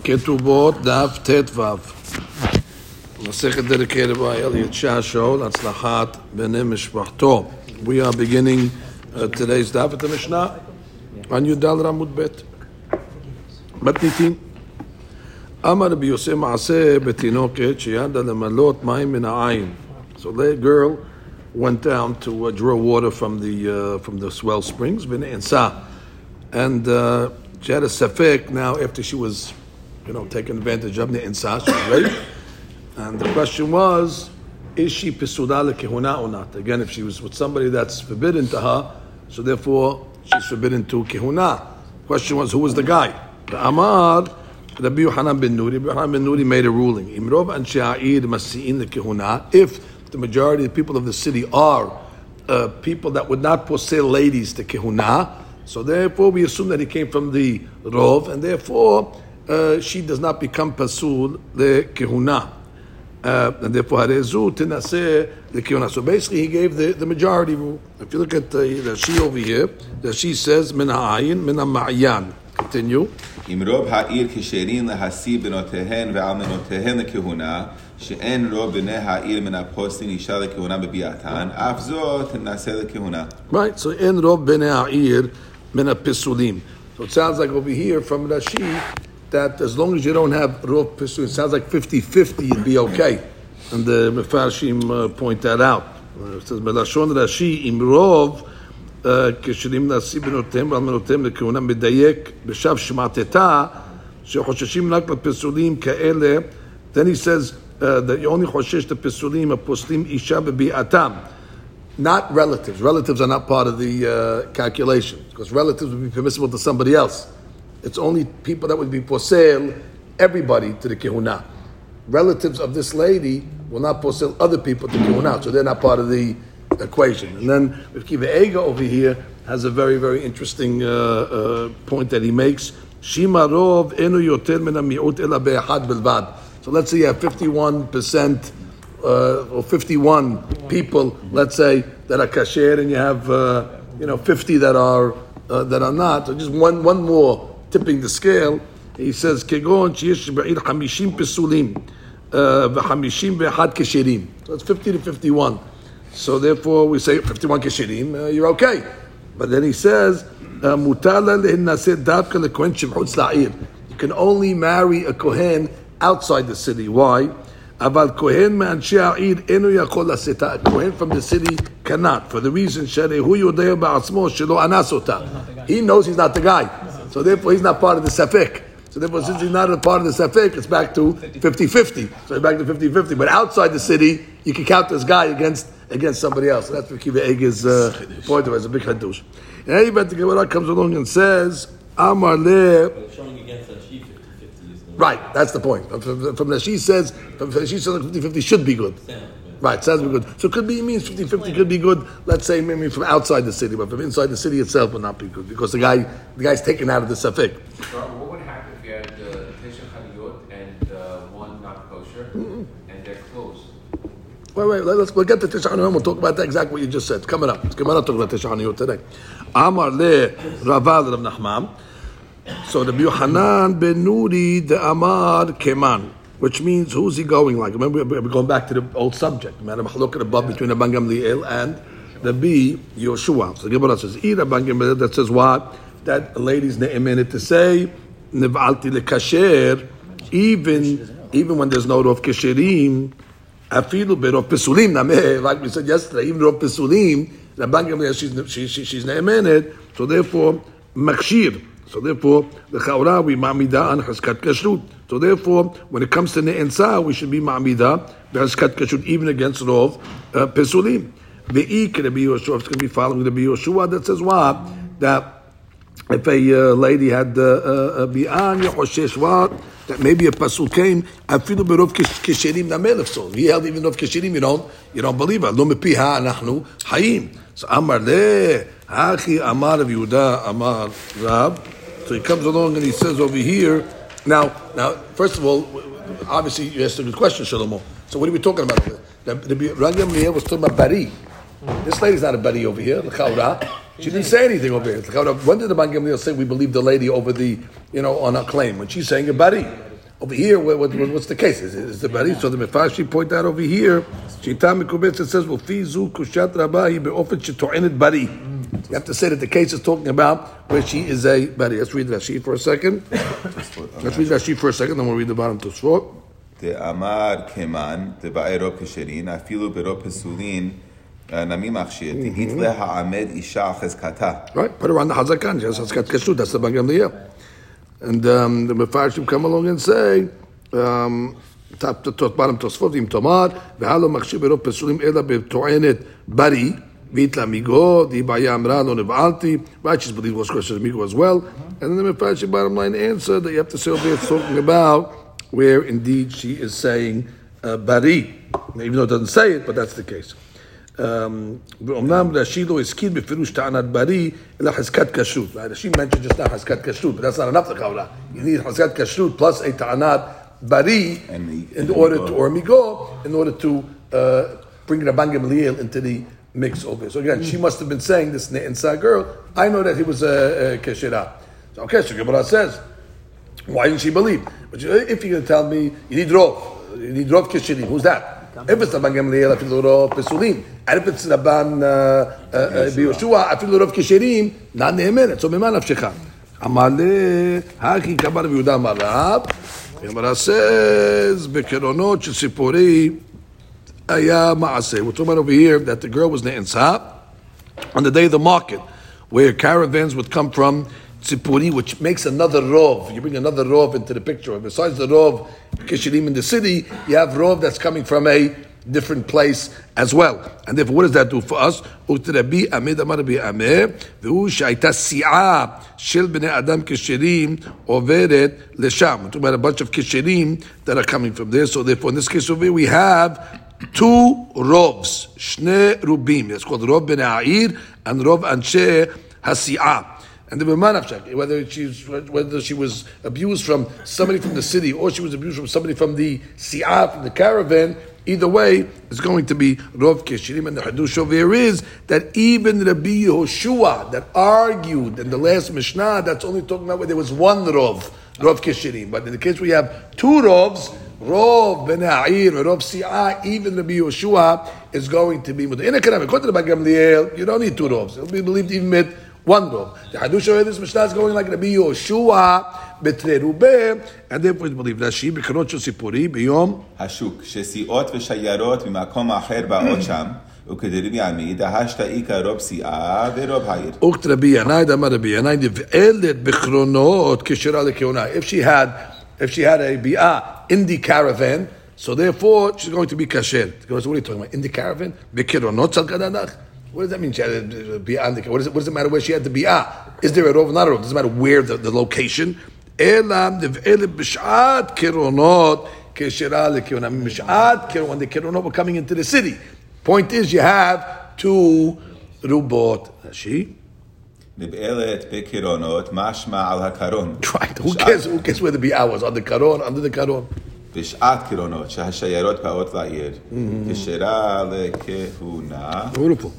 Ketubot Daf Tetvav. Masechet dedicated by Elliot Shasho, Latzlachat Bnei Mishpachto. We are beginning uh, today's Daf at the Mishnah on Yudal Ramud Bet. מתניתין. אמר רבי יוסי מעשה בתינוקת שידה למלות מים מן העין. So the girl went down to uh, draw water from the uh, from the swell springs, and uh, she had a safek now after she was you know, taking advantage of the insas, right? And the question was, is she pisudale kehuna or not? Again, if she was with somebody that's forbidden to her, so therefore she's forbidden to kehuna. Question was, who was the guy? The Amar, Rabbi Yohanan ben Nuri. Rabbi Yohanan ben Nuri made a ruling. Imrov and Sha'ir masi'in the kehuna. If the majority of the people of the city are uh, people that would not posel ladies to kehuna, so therefore we assume that he came from the Rov, and therefore uh, she does not become pasul the kehuna. Uh, and therefore, harezu tenase the kehuna. So basically, he gave the, the majority rule. If you look at the, the she over here, the she says min ha'ayin min ha'ma'yan. Continue. אם רוב העיר כשרים להשיא בנותיהן ואלמנותיהן לכהונה, שאין רוב בני העיר מן הפוסטים אישה לכהונה בביאתן, אף זאת נעשה לכהונה. Right, so אין רוב בני העיר מן הפסולים. So it sounds like over here from Rashi, that as long as you don't have Rov Pisu, it sounds like 50-50, you'd be okay. And the Mefarshim uh, point that out. Uh, it says, Melashon Rashi, im Rov, כשרים נשיא בנותיהם ואלמנותיהם לכהונה מדייק בשב שמעתתה, שחוששים רק לפסולים כאלה, then he says uh, that you only חושש לפסולים הפוסלים אישה בביאתם. Not relatives. Relatives are not part of the uh, calculation because relatives would be permissible to somebody else. It's only people that would be posel everybody to the kihuna. Relatives of this lady will not posel other people to kehuna, so they're not part of the equation. And then if Kiva Ega over here has a very, very interesting uh, uh, point that he makes. Enu yoter mi'ut ela be'ahad. So let's say you have 51% uh, or 51 people, let's say, that are kasher, and you have, uh, you know, 50 that are, uh, that are not. So just one, one more tipping the scale, he says, Kegon Ba'ir Hamishim Pesulim, uh, Hamishim Kesherim. So it's 50 to 51. So therefore, we say 51 Kesherim, uh, you're okay. But then he says, uh, Mutala davka la'ir. You can only marry a kohen outside the city. Why? Aval kohen man ha'ir enu yakol laseta. A kohen from the city cannot, for the reason sherehu yodeh ba'atzmo shelo anasota. He knows he's not the guy. So therefore, he's not part of the safek. So therefore, since he's not a part of the safek, it's back to 50-50. So back to 50-50. But outside the city, you can count this guy against against somebody else. So that's what Kiva Ege's uh, point of it. It's a big hadush. In any event, the Gemara comes along and says, Amar le... Right, that's the point. From, from, from she says, from, she says 50-50 should be good. Right, sounds good. So it could be, it means 50 50 could be good, let's say maybe from outside the city, but from inside the city itself would not be good because the guy the guy's taken out of the Safik. What would happen if you had uh, Tisha Chaniyot and uh, one not kosher mm-hmm. and they're closed? Wait, wait, let's we'll get to Tisha Chaniyot. We'll talk about that exactly what you just said. Coming up. It's coming up to talk about Tisha today. Amar le Ravad Rav Nachman. So the Yohanan ben Nuri the Amar Keman which means who's he going like? Remember, we're going back to the old subject. Look at above between Rabban Gamliel and the B Yoshua. So the Gemara says, "Eat Rabban Gamliel." That says what? That a lady's ne'emenet to say nevalti lekasher, even even when there's no rov kesherim, afilu berov pesulim nameh. Like we said yesterday, even rov pesulim, Rabban Gamliel she's she, she, she's ne'emenet. So therefore, makshir. So therefore, the chaura we ma'amida on chaskat kashrut. So therefore, when it comes to ne'ensa, we should be ma'amida b'chaskat kashrut even against rov uh, pesulim. Ve'ik Rabbi Yoshua, it's going to be following Rabbi Yoshua that says what? That if a uh, lady had uh, uh, a bi'an, yachoshesh what? That maybe a pasul came, afilu berov kesherim namelef. So he held even of kesherim, you don't, you don't believe it. Lo mepiha anachnu hayim. So amar le, hachi amar of Yehuda, amar Rab. So he comes along and he says over here, now, now, first of all, obviously you asked a good question, Shalomo. So what are we talking about? The, the, the was talking about Bari. This lady's not a Bari over here. She didn't say anything over here. When did the Ban Gamliel say we believe the lady over the, you know, on a claim? When she's saying a Bari. Over here, what, what, what's the case? Is, is the bari? So the Mefashi point out over here, Shita Mikubetz, it says, "Ufi zu kushat rabahi be'ofen sheto'enet bari." You have to say that the case is talking about where she is a bari. Let's read Rashi for a second. Let's read Rashi for a second, then we'll read the bottom to Tosfot. דאמר כמן, דבאי רוב כשרין, אפילו ברוב פסולין, נמי מכשיר, דהית להעמד אישה חזקתה. Right, put her on the Hazakan. She has Hazkat Kashrut. That's the Bag Gamliel. And um, the Mefarshim come along and say, um, top to top, bottom Tosfot, im Tomar, והלא מכשיר ברוב פסולים אלא בטוענת ברי, והתלה מיגו, די בעיה אמרה לא נבעלתי, right, she's believed was question migo as well. And then the Mefarshim bottom line answer that you have to say over here, it's talking about where indeed she is saying uh, bari, even though it doesn't say it, but that's the case. ואומנם רש"י לא הזכיר בפירוש טענת ברי, אלא חזקת כשרות. רש"י mentioned just now חזקת כשרות, but that's not enough לכאורה. You need חזקת כשרות plus a טענת bari And the- in order to, or migo, in order to uh, bring Rabban Gamliel into the mix over here. So again, she must have been saying this inside girl, I know that he was a, a keshira. So okay, so Gemara says, why didn't she believe? But you- if you're going to tell me you need rov, you need rov kishirim, who's that? If it's Rabban Gamliel, afilu rov pesulim, and if it's Rabban uh, uh, uh, Yoshua, afilu rov kishirim, not ne'emenet. So mema nafshecha. אמר לי, הכי קבל ויהודה אמר רב, הגמרא says, בקרונות של סיפורי היה מעשה. We're talking about over here that the girl was נאנסה on the day of the market, where caravans would come from Tzipuri, which makes another rov. You bring another rov into the picture. Besides the rov kishirim in the city, you have rov that's coming from a different place as well. And therefore, what does that do for us? ותרבי עמד אמר רבי עמר, והוא שהייתה סיעה של בני אדם כשירים עוברת לשם. We're talking about a bunch of כשירים that are coming from there. So therefore, in this case over here, we have two robs, shne rubim. That's called rob ben A'ir and rob anshe hasi'ah. And the Bimanavchak, whether she's whether she was abused from somebody from the city or she was abused from somebody from the Si'ah, from the caravan, either way, it's going to be Rov Kishirim. And the Hadush over here is that even Rabbi Yehoshua that argued in the last Mishnah, that's only talking about where there was one Rov, Rov Kishirim. But in the case we have two Rovs, Rov Ben Ha'ir, Rov Si'ah, even Rabbi Yehoshua is going to be Mutter. In a Karam, according to the Bag Gamliel, you don't need two Rovs. It'll be believed even with one rov. The Hadush over this Mishnah is going like Rabbi Yoshua betre rubeh, and therefore it's believed Rashi b'karot shel sipuri b'yom השוק, שסיעות ושיירות ממקום אחר באות שם, וכדרבי עמיד, דהשתא איכא רוב סיעה ורוב העיר. ukt Rabbi Yanai damar Rabbi Yanai niv'elet b'chronot kishira lekehuna. If she had, if she had a bi'ah in the caravan, so therefore she's going to be kasher. So what are you talking about? In the caravan, b'kironot tzal kadadach. What does that mean? She had a bi'ah in the what, is it, what does it matter where she had the bi'ah? Is there a rov or not a rov? Doesn't matter where the, the location. Elam niv'elet b'shat kironot kishira lekehuna. B'shat kironot, when the kironot were coming into the city. Point is, you have two rubot. She. Right. Who cares? Who cares where the bi'ah was? On the karon, under the karon. בשעת קירונות, שהשיירות באות לעיר, כשרה לכהונה. Beautiful.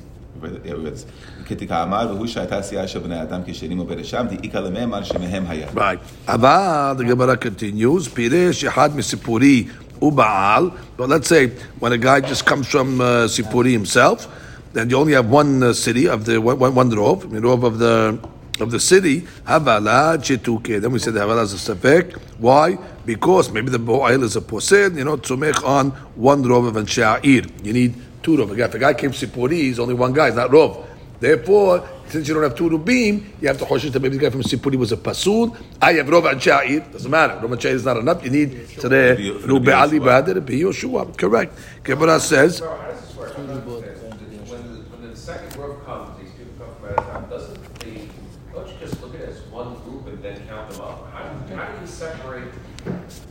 כתקאמר, והוא שהייתה סיעה של בני אדם כשרים וברשם, דאיכא למימר שמהם היה. Right. אבל the Gemara continues, פירש אחד מסיפורי ובעל, but let's say when a guy just comes from uh, Sipuri himself, then you only have one uh, city of the one, one, one rov, the rov of the of the city, Havala Chituke. Then we said the Havala is a safek. Why? Because maybe the Bo'ail is a posed, you know, tzumech on one rov of Ansha'ir. You need two rov. If a guy came from Sipuri, he's only one guy, it's not rov. Therefore, since you don't have two rubim, you have to choshesh that maybe the guy from Sipuri was a pasul. I have rov and sha'ir. Doesn't matter. Rov and sha'ir is not enough. You need today rubbe ali b'adir be Yoshua. Correct. Gemara says. So how does this work? I'm not understanding. When the, when the second group comes, these people come from out of town, doesn't the, don't you just look at it as one group and then count them up? How do, how do you separate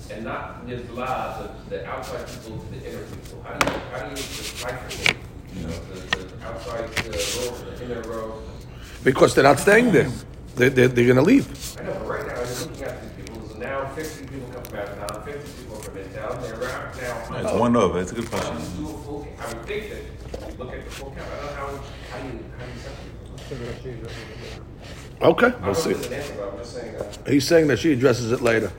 and not nizla the, the outside people to the inner people? How do you, how do you bifurcate, you know, the, the outside uh, row and the inner row? Because they're not staying there. They, they, they're going to leave. I know, but right now, I'm looking at these people, so now fifty people come from out fifty people from in town, they're around now. It's one over, it's a good question. do you do a full count? I would think that you look at the full count. I don't know how, how you, how you separate them? Okay, we'll see. if there's an answer, but I'm just saying that. He's saying that she addresses it later.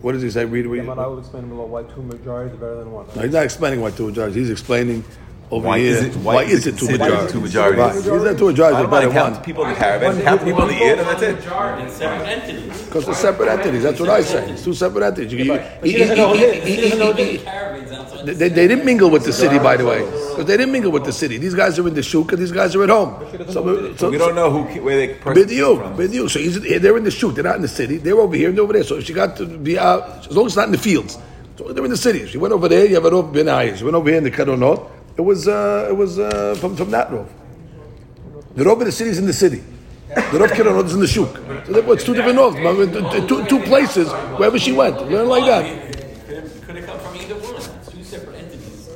What does he say? Read it. read it. Gemara will explain below why two majorities are better than one. No, he's not explaining why two majorities. He's explaining over Why here. is it- why, why is is it it two majorities? two majorities? Right. He's not two majorities. I don't better mind than count one. people in the caravan, count people in the ear, and that's it. Majority separate entities. Because they're separate entities. That's what I say. It's two separate entities. You- But she doesn't know he- his. he- She doesn't know he- his. Caravans outside. They, they didn't mingle with the city, by the way, because they didn't mingle with the city. These guys are in the shuk, and these guys are at home. So, so, We don't know who where they Video, from. video. So they're in the shoot. They're not in the city. They're over here and over there. So if she got to be out, as long as it's not in the fields, so they're in the city. She went over there, you have a rov ben Ayir. She went over here in the Karonot. It was uh, it was uh, from from that rov. The rov in the city is in the city. The rov Karonot is in the shuk. So therefore, it's two different rovs. Two, two places wherever she went. Learn like that. Could have come from either one. It's two separate entities.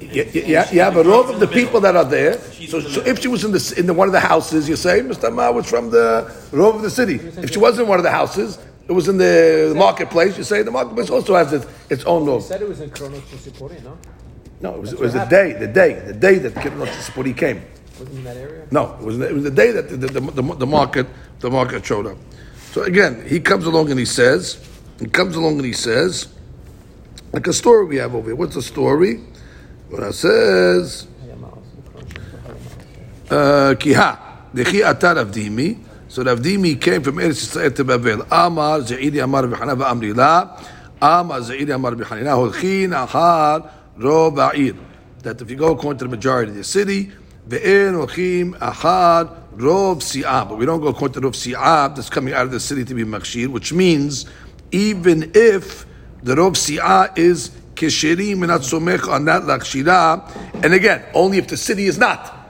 You, you, you you have a rov of the people that are there. So, so if she was in the in the, one of the houses, you say Mr. Ma was from the rov of the city. If she wasn't in one of the houses, it was in the marketplace. You say the marketplace also has its, its own He rov. said it was in Kronos Sipori, no? No, it was, it was the day, the day, the day that Kibbutz came. Wasn't in that area? No, it was, it was the day that the, the, the, the market the market showed up. So again, he comes along and he says, he comes along and he says, like a story we have over here. What's the story? What it says. Uh, Kiha. Dechi atar Avdimi. So Avdimi came from Eretz Yisrael to Babel. Amar Ze'idi Amar B'chana V'amri La. Amar Ze'idi Amar B'chana Holchin Achar Ro Ba'ir. That if you go according to the majority of the city, Ve'en Holchim Achar Rov Si'ab. But we don't go according to Rov Si'ab that's coming out of the city to be Makshir, which means even if the Rov Si'ah is Kesherim and not Somech on that Lakshira, and again, only if the city is not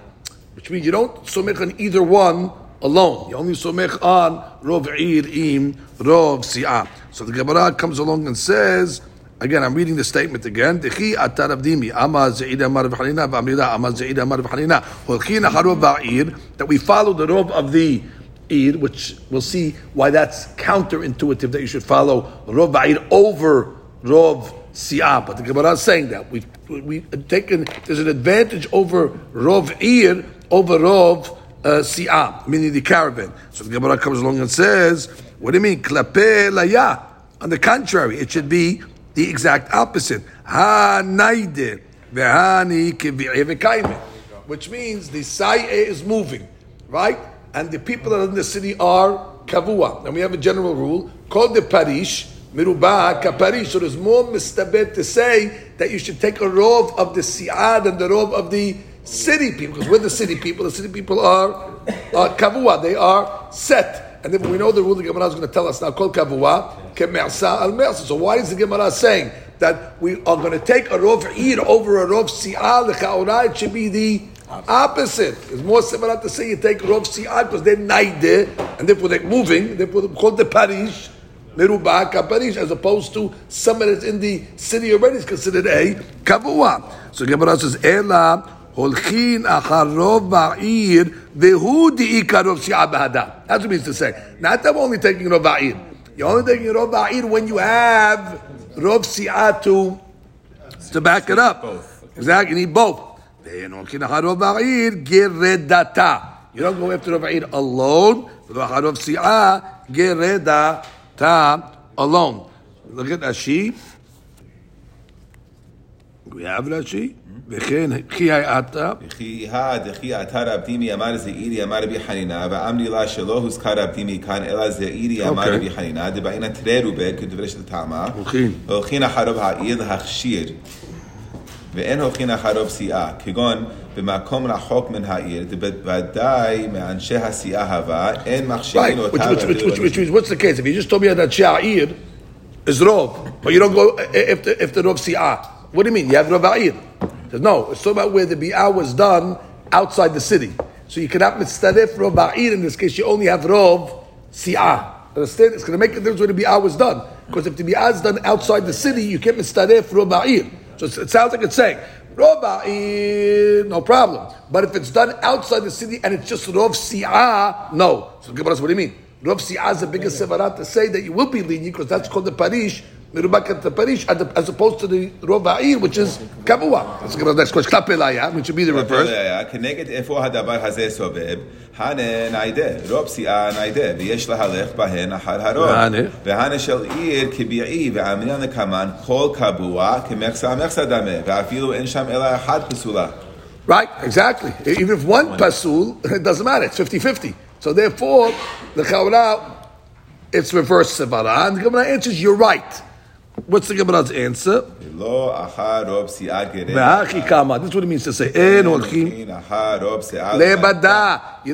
which means you don't somech on either one alone. You only somech on rov ir im rov si'ah. So the Gemara comes along and says, again, I'm reading the statement again. Dechi atar avdimi amar v'chanina ze'id amar v'chanina that we follow the rov of the ir, which we'll see why that's counterintuitive that you should follow rov ba'ir over rov si'ah. But the Gemara is saying that we've we have taken there's an advantage over rov ir over rov uh, si'ah, meaning the caravan. So the Gemara comes along and says, "What do you mean klape laya?" On the contrary, it should be the exact opposite. Ha naide v'hani kivi'e v'kaime, which means the sa'i is moving, right? And the people that are in the city are kavua. And we have a general rule called the parish. Miruba kaparish. So there's more mistabed to say that you should take a rov of the si'ad and the rov of the city people, because we're the city people. The city people are uh, kavua. They are set. And then we know the rule the Gemara is going to tell us now called kavua kemersa al mersa. So why is the Gemara saying that we are going to take a rov ir over a rov si'ad? The chaura it should be the opposite. It's more similar to say you take rov si'ad because they're naide and therefore they're moving. Therefore they're called the parish. Meruba kaparish, as opposed to someone that's in the city already is considered a kavua. So Gemara says, Ela holchin acharov ba'ir vehu di'ika rov si'ah b'hadam. That's what it means to say. Not that we're only taking rov ba'ir. You're only taking rov ba'ir when you have rov si'ah to, to back it up. Exactly, you need both. Then holchin acharov ba'ir geredata. You don't go after rov ba'ir alone. Rov si'ah geredata ta alone. Look at Rashi. We have Rashi. וכן חי ata. וכי הא דכי עתר אבדימי אמר זעירי אמר רבי חנינא ואמרי לה שלא הוזכר אבדימי כאן אלא זעירי אמר אוקיי. רבי חנינא דבעינא תרי רובה כדברי של טעמה הולכין. הולכין אחרוב העיר להכשיר ואין הולכין אחרוב סיעה כגון במקום רחוק מן העיר ודאי מאנשי הסיעה הבא אין מכשירים Right, which, אותה which, which, ואפילו which, לא which means, what's the case? If you just told me that Sha'ir is Rov, but you don't go if the, if the Rov Si'ah. What do you mean? You have Rov Ha'ir. Says, No, it's talking about where the Bi'ah was done outside the city. So you cannot mitzaref Ha'ir. In this case, you only have Rov Si'ah. Understand? It's going to make a difference where the Bi'ah was done. Because if the Bi'ah is done outside the city, you can't mitzaref Ha'ir. So it sounds like it's saying, Ha'ir, no problem. But if it's done outside the city and it's just Rov Si'ah, no. So Gemara what do you mean? Rov Si'ah is the biggest sevarat to say that you will be lenient because that's called the parish Merubakat Parish, as opposed to the Rov Ha'ir, which is Kavua. Let's go to the next question. Klape Laya, which should be the reverse. כנגד איפה הדבר הזה סובב, הנה ניידה, רוב סיעה ניידה, ויש להלך בהן אחר הרוב. והנה. והנה של עיר כביעי, ועמינן לקמן, כל קבוע כמחסה מחסה דמה, ואפילו אין שם אלא אחת פסולה. Right, exactly. Even if one pasul, it doesn't matter. It's 50-50. So therefore, the Chaura, it's reverse Sevara. And the Gemara answers, you're right. What's the Gemara's answer? This is what it means to say. Eh, you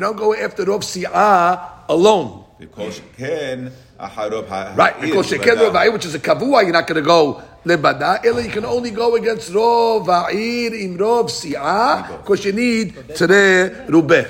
don't go after rov si'ah alone. Right, because sheken rov which is a kavua, you're not going to go lebada. Ela, you can only go against rov im rov si'ah, because you need tere rubeh.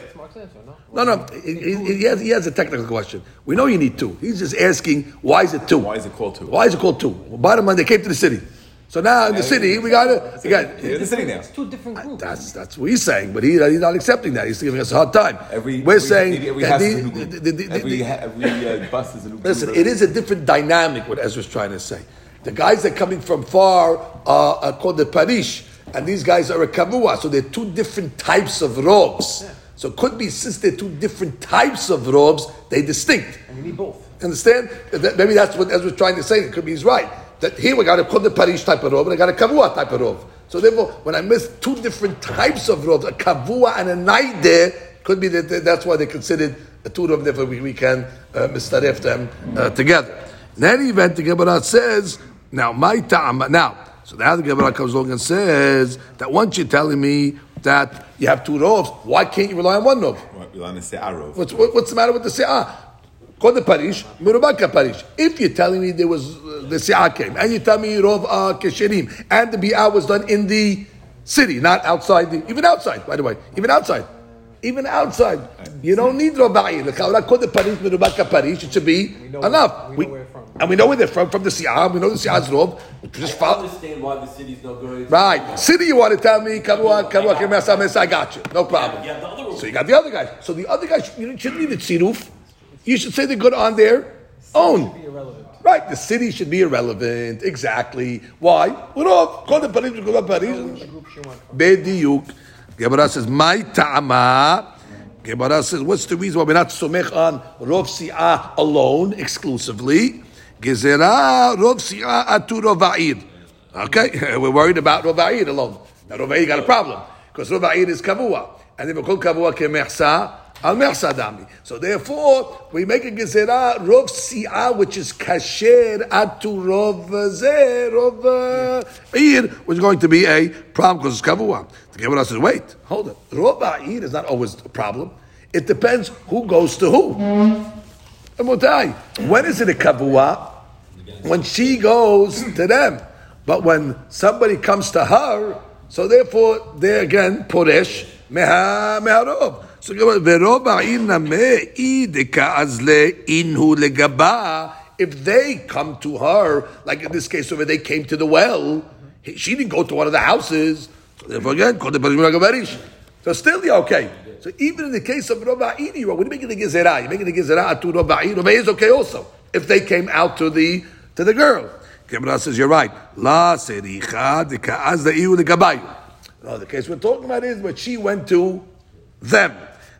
Mark's answer, no? No, no, he, he- he has, he has a technical question. We know you need two. He's just asking, why is it two? Why is it called two? Why is it called two? Well, bottom line, they came to the city. So now in the city, we got it. We got, You're in the city now. It's two different groups. that's that's what he's saying, but he, he's not accepting that. He's giving us a hard time. Every We're every, saying maybe every that house the- is a new the- group. the- the- every every uh, bus is a new Listen, group. it is a different dynamic. What Ezra's trying to say. The guys that are coming from far are, are called the Parish, and these guys are a Kavua. So they're two different types of robes. So it could be since they're two different types of robes, they distinct. And you need both. Understand? Maybe that's what Ezra's trying to say. It could be he's right. That here we got a the Parish type of robe, and I got a Kavua type of robe. So therefore, when I miss two different types of robes, a Kavua and a Naide, could be that that- that's why they considered a two of them. Therefore, we, we can uh, mistaref them uh, together. In any event, the Gemara says, now my ta'am, now, so now the Gemara comes along and says that once you're telling me that you have two rovs, why can't you rely on one rov? Rely on the what's, the matter with the se'ah? Call the parish, Murubaka parish. If you're telling me there was uh, the se'ah came, and you tell me rov uh, kesherim, and the bi'ah was done in the city, not outside the, even outside, by the way, even outside. Even outside, you don't need Rabai. Call the Parish, Mirubaka Parish, it should be enough. We and we know where they're from, from the Si'ah, we know the Si'ah's Rov. Just I follow. understand why the city's no good. Right. City, you want to tell me, Kavua, Kavua, Kemesa, Mesa, I got you. No problem. Yeah, the So you got the other guys. So the other guys, you shouldn't need a tziruf. You should say they're good on their own. Be irrelevant. Right, the city should be irrelevant. Exactly. Why? Well, call the Paris, call the Paris. The group she went from. Bediyuk. Gemara says, My ta'ama. Gemara says, what's the reason why we're not somech on Rov Si'ah alone, exclusively? Gezerah Rov Si'ah atu Rov Ha'ir. Okay, we're worried about Rov Ha'ir alone. Now Rov Ha'ir got a problem, because Rov Ha'ir is Kavua. And if we call Kavua kemechsa, al dami. So therefore, we make a Gezerah Rov Si'ah, which is kasher atu Rov Zeh, Rov which is going to be a problem because it's Kavua. The Gemara says, wait, hold it. Rov is not always a problem. It depends who goes to who. When is it a kavua? When she goes to them. But when somebody comes to her, so therefore they again puresh meha meharov. So if they come to her, like in this case over they came to the well, she didn't go to one of the houses. So therefore again, so still you're okay. So even in the case of Roba'ir, you're making the Gezerah? You're making the Gezerah to Roba'ir. Roba'ir is okay also. If they came out to the to the girl. Gemara says, you're right. La sericha de ka'az the iu the gabayu. No, the case we're talking about is when she went to them.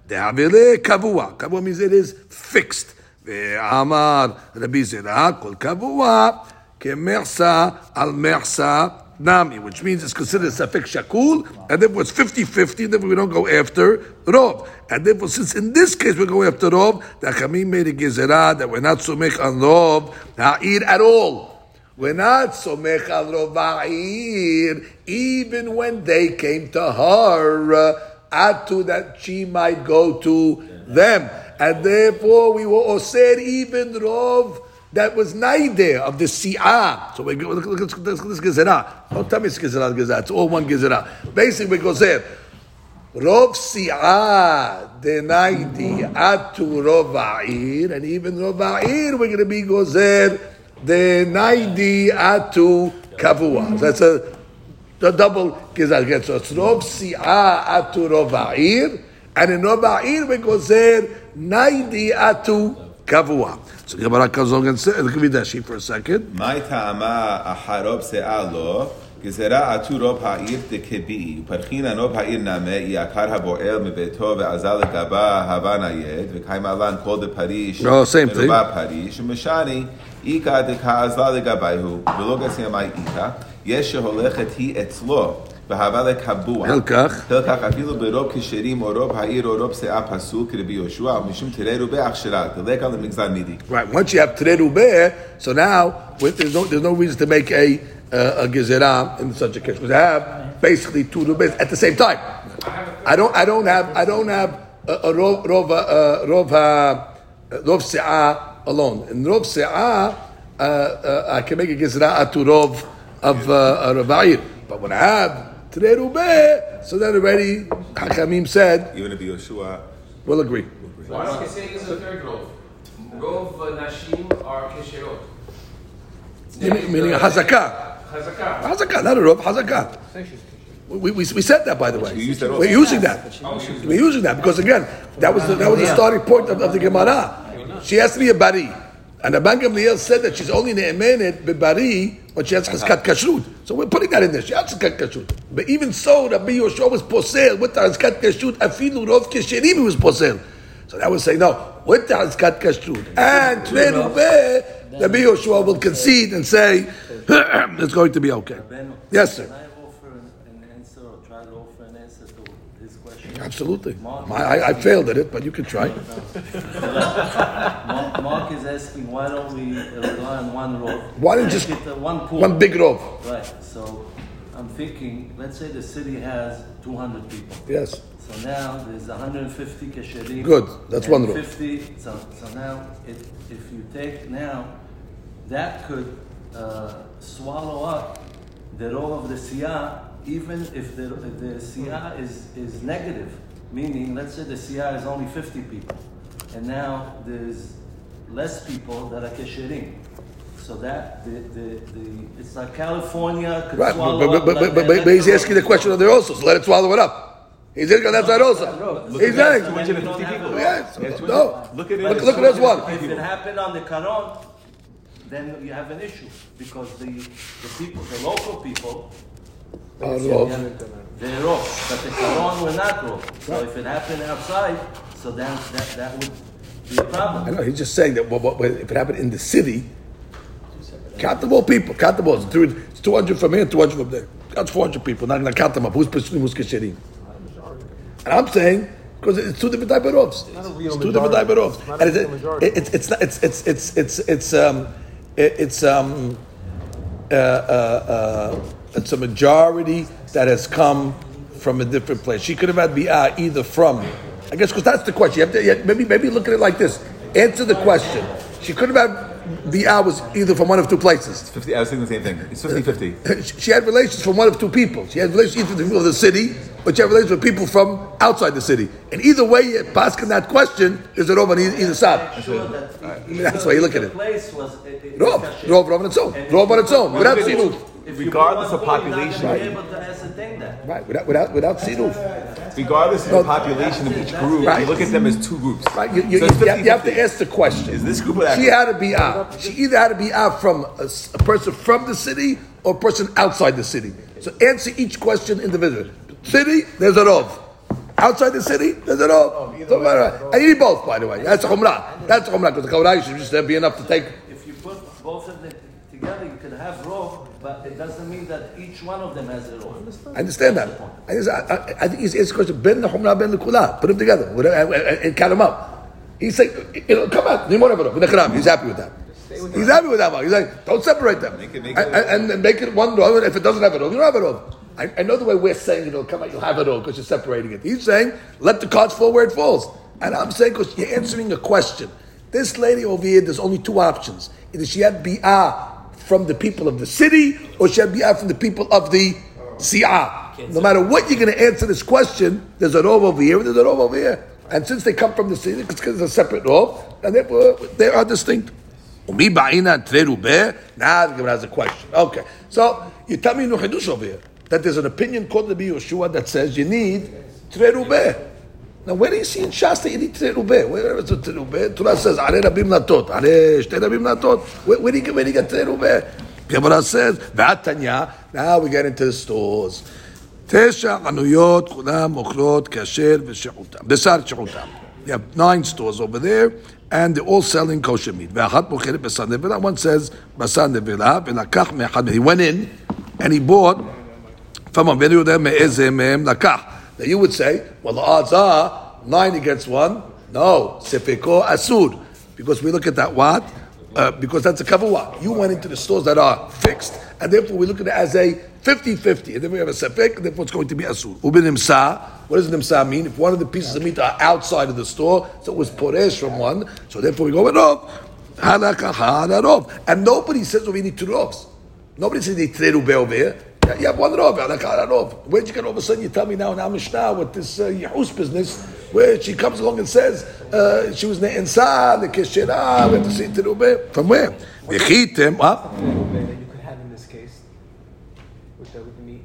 The havile kavua. Kavua means it is fixed. Amar Rabbi Zera kol kavua kemersa al mersa nami, which means it's considered safek shakul, and therefore it's 50-50, therefore we don't go after Rov. And therefore, since in this case we're going after Rov, the Chamim made a gezerah that we're not sumech on Rov, ha'ir at all. We're not somech al rova'ir, even when they came to her, atu that she might go to them. And therefore we were osir even rov that was naide of the si'ah. So we go, look, look, look, this gezerah. Don't tell me it's gezerah, gezerah. It's all one gezerah. Basically we go there. Rov si'ah denaidi atu rov ha'ir, and even rov ha'ir we're going to be gozer denaidi atu kavua. So that's a, a double again. So it's rov si'ah atu rov ha'ir, and in rov ha'ir we gozer naidi atu kavua. So Gemara comes along and says, give me that sheet for a second. מאי טעמה החרוב שאה לו, גזרה עטו רוב העיר דקבי, ופרחין רוב העיר נמה, יעקר הבועל מביתו ועזר לגבה הווה נייד, וקיימה לן כל דפריש, No, same thing. מרובה פריש, ומשני, איכא דכעזלה לגביהו, ולא גסיה מאי איכא, יש שהולכת היא אצלו, והווה לקבוע. הלקח. הלקח אפילו ברוב כשרים או רוב העיר או רוב שאה פסול כרבי יהושע, משום תראה רובה הכשרה, דלקה למגזר מידי. Right. Once you have Teredu Be'er, so now with, there's no there's no reason to make a uh, a gezerah in such a case because I have basically two rubes at the same time. I don't I don't have I don't have a, a rov rov uh, rov uh, rov se'ah alone. In rov se'ah, uh, uh, I can make a gezerah to rov of uh, a Ravayir. But when I have Teredu Be'er, so then already Hakamim said Even if Yeshua we'll agree. Why don't you say this is a third rov? Rov Nashim are Kesherot. Meaning, meaning a hazakah. Chazakah. Hazakah, not a rov, hazakah. We, we, we said that by the way. We used that also. We're using that. Oh, We're using that because again, that was the, that was the starting point of, of the Gemara. She has to be a bari, and the Ban Gamliel said that she's only ne'emenet bebari when she has chazkat kashrut. So we're putting that in there. She has chazkat kashrut. But even so, Rabbi Yoshua was posel with the chazkat kashrut. Afilu rov kesherim was posel. So that was saying no with the chazkat kashrut and. Rabbi Yoshua will concede and say it's going to be okay. Yes, sir. Can I offer an, an answer or try to offer an answer to his question? Absolutely. I, I, I failed at it, but you can try. Mark, Mark is asking why don't we uh, rely on one road? Why don't just- it, uh, one pool? One big rov. Right. So I'm thinking, let's say the city has 200 people. Yes. So now there's 150 kesherim. Good. That's one row. 50. So, so now, if, if you take now, that could uh, swallow up the row of the siyah, even if the, the siyah is, is negative. Meaning, let's say the siyah is only 50 people, and now there's less people that are kesherim. So that the, the, the it's like California could Right. swallow But, but, but, like but, but, but, but he's asking the question of there also, so let it swallow it up. He's asking that's that also. He's saying. 250 people. Yes. Yes, No. Look at it. Look, look at this one. If it happened on the Caron, then you have an issue because the, the people, the local people, Uh, rov. they're rov, but the Caron were not rov. So if it happened outside, so then that, that would be a problem. I know, he's just saying that well, well, if it happened in the city, count the more people, count the balls. It's 200 from here, 200 from there. That's 400 people. Not going to count them up. Who's pursuing, who's kesherim? And I'm saying, because it's two different type of rovs. not a real It's two different type of majority. rovs. It's not a And it's, it's, it's, not, it's, it's, it's, it's, it's, um, it- it's, um, uh, uh, uh, it's a majority that has come from a different place. She could have had bi'ah either from, I guess, because that's the question. You have to you have- maybe maybe look at it like this. Answer the question. She could have had bi'ah was either from one of two places. 50, I was thinking the same thing. It's 50 50. She had relations from one of two people. She had relations either with the people of the city, or she had relations with people from outside the city. And either way, asking that question is it over on either, either side. Sure that I mean, that's why you look at the it. place was Rov, kasher. Rov, Rov on its own, And Rov on its own, if without you- sinuf. If Regardless of one you're population. gonna able to ascertain that. Right, without without without sinuf. Regardless of the population of each group, Right. you look at them as two groups. Right, you, you, So it's you, have, you have to ask the question. Is this group or that She group? had to be out. She either had to be out from a person from the city or a person outside the city. So answer each question individually. City, there's a rov. Outside the city, there's a rov. So, right, right. And you need both, by the way. That's a chumrah. That's a chumrah because the chumrah should just be enough to take. If you put both of them together, you could have rov, but it doesn't mean that each one of them has a rov. I understand that. I, just, I, I, I think he's asking the question. Ben the chumrah, ben the kula. Put them together Whatever, and, and, and count them up. He's saying, you know, come on, Nimon Avaro, He's happy with that. He's happy with that one. He's like, don't separate them. Make it- make and, it- and, and make it one row. If it doesn't have a row, you don't have a row. I, I know the way we're saying it'll come out, you'll have it all because you're separating it. He's saying, let the cards fall where it falls. And I'm saying, because you're answering a question. This lady over here, there's only two options. Either she had bi'ah from the people of the city, or bi'ah from the people of the si'ah. No matter what you're going to answer this question, there's a rov over here, there's a rov over here. And since they come from the city, it's because it's a separate rov, and therefore they are distinct. Now the Gemara has a question. Okay, so you tell me no chidush over here that there's an opinion called the Yoshua that says you need treru be. Now, where do you see in Shas that you need terubeh? Where is the terubeh? Torah says, "Are rabim latot, are shtei rabim latot." Where, where do you get where do you get terubeh? Gemara says, "V'atanya." Now we get into the stores. תשע חנויות, כולם מוכרות כשר ושחותם, בשר שחותם. You have nine stores over there, and they're all selling kosher meat. ואחת מוכרת בשר נבלה, one says בשר נבלה, ולקח מאחד, he went in, and he bought from a video there מאיזה מהם לקח. Now you would say, well, the odds are nine against one. No, sepeko asud, because we look at that what. Uh, because that's a kavua. You went into the stores that are fixed, and therefore we look at it as a 50-50. And then we have a sefik, and therefore it's going to be asur. Ubinimsa, what does nimsa mean? If one of the pieces of meat are outside of the store, so it was poresh from one, so therefore we go with rov. Rov. And nobody says we need two rovs. Nobody says they trade over here. Yeah, You have one rov, halakha halarov. Where'd you get all of a sudden you tell me now in Mishnah with this uh, Yehus business, where she comes along and says uh, she was ne'ensa, the keshera, we have to say terubeh. From where? Vechitem, what? that you could have in this case with the, with the meat.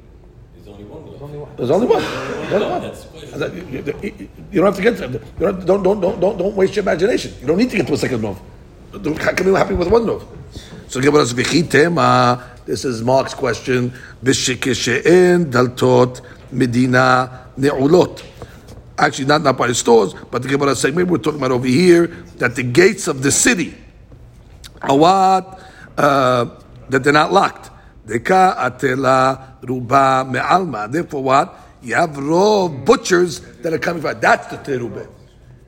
There's only one There's only one. There's only one. There's only one. That's the question. And that- You, you- you don't have to get to. You don't, don't, don't, don't, don't, don't waste your imagination. You don't need to get to a second rov. How can you be happy with one rov? So Gemara says, "V'chitem." This is Mark's question. V'shekeshe'en daltot medina ne'ulot. Actually, not not by the stores, but the Gemara saying maybe we're talking about over here that the gates of the city are uh, that they're not locked. Deka atela ruba me'alma. Therefore, what you have raw butchers that are coming from. That's the terubah.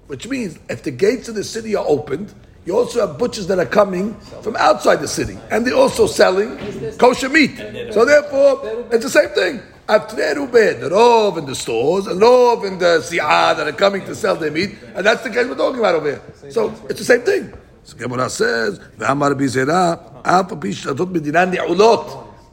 Which means if the gates of the city are opened, you also have butchers that are coming from outside the city, and they're also selling kosher meat. So therefore, it's the same thing. The rov in the stores, and rov in the si'ah that are coming to sell their meat, and that's the case we're talking about over here. So it's the same thing. So Gemara says.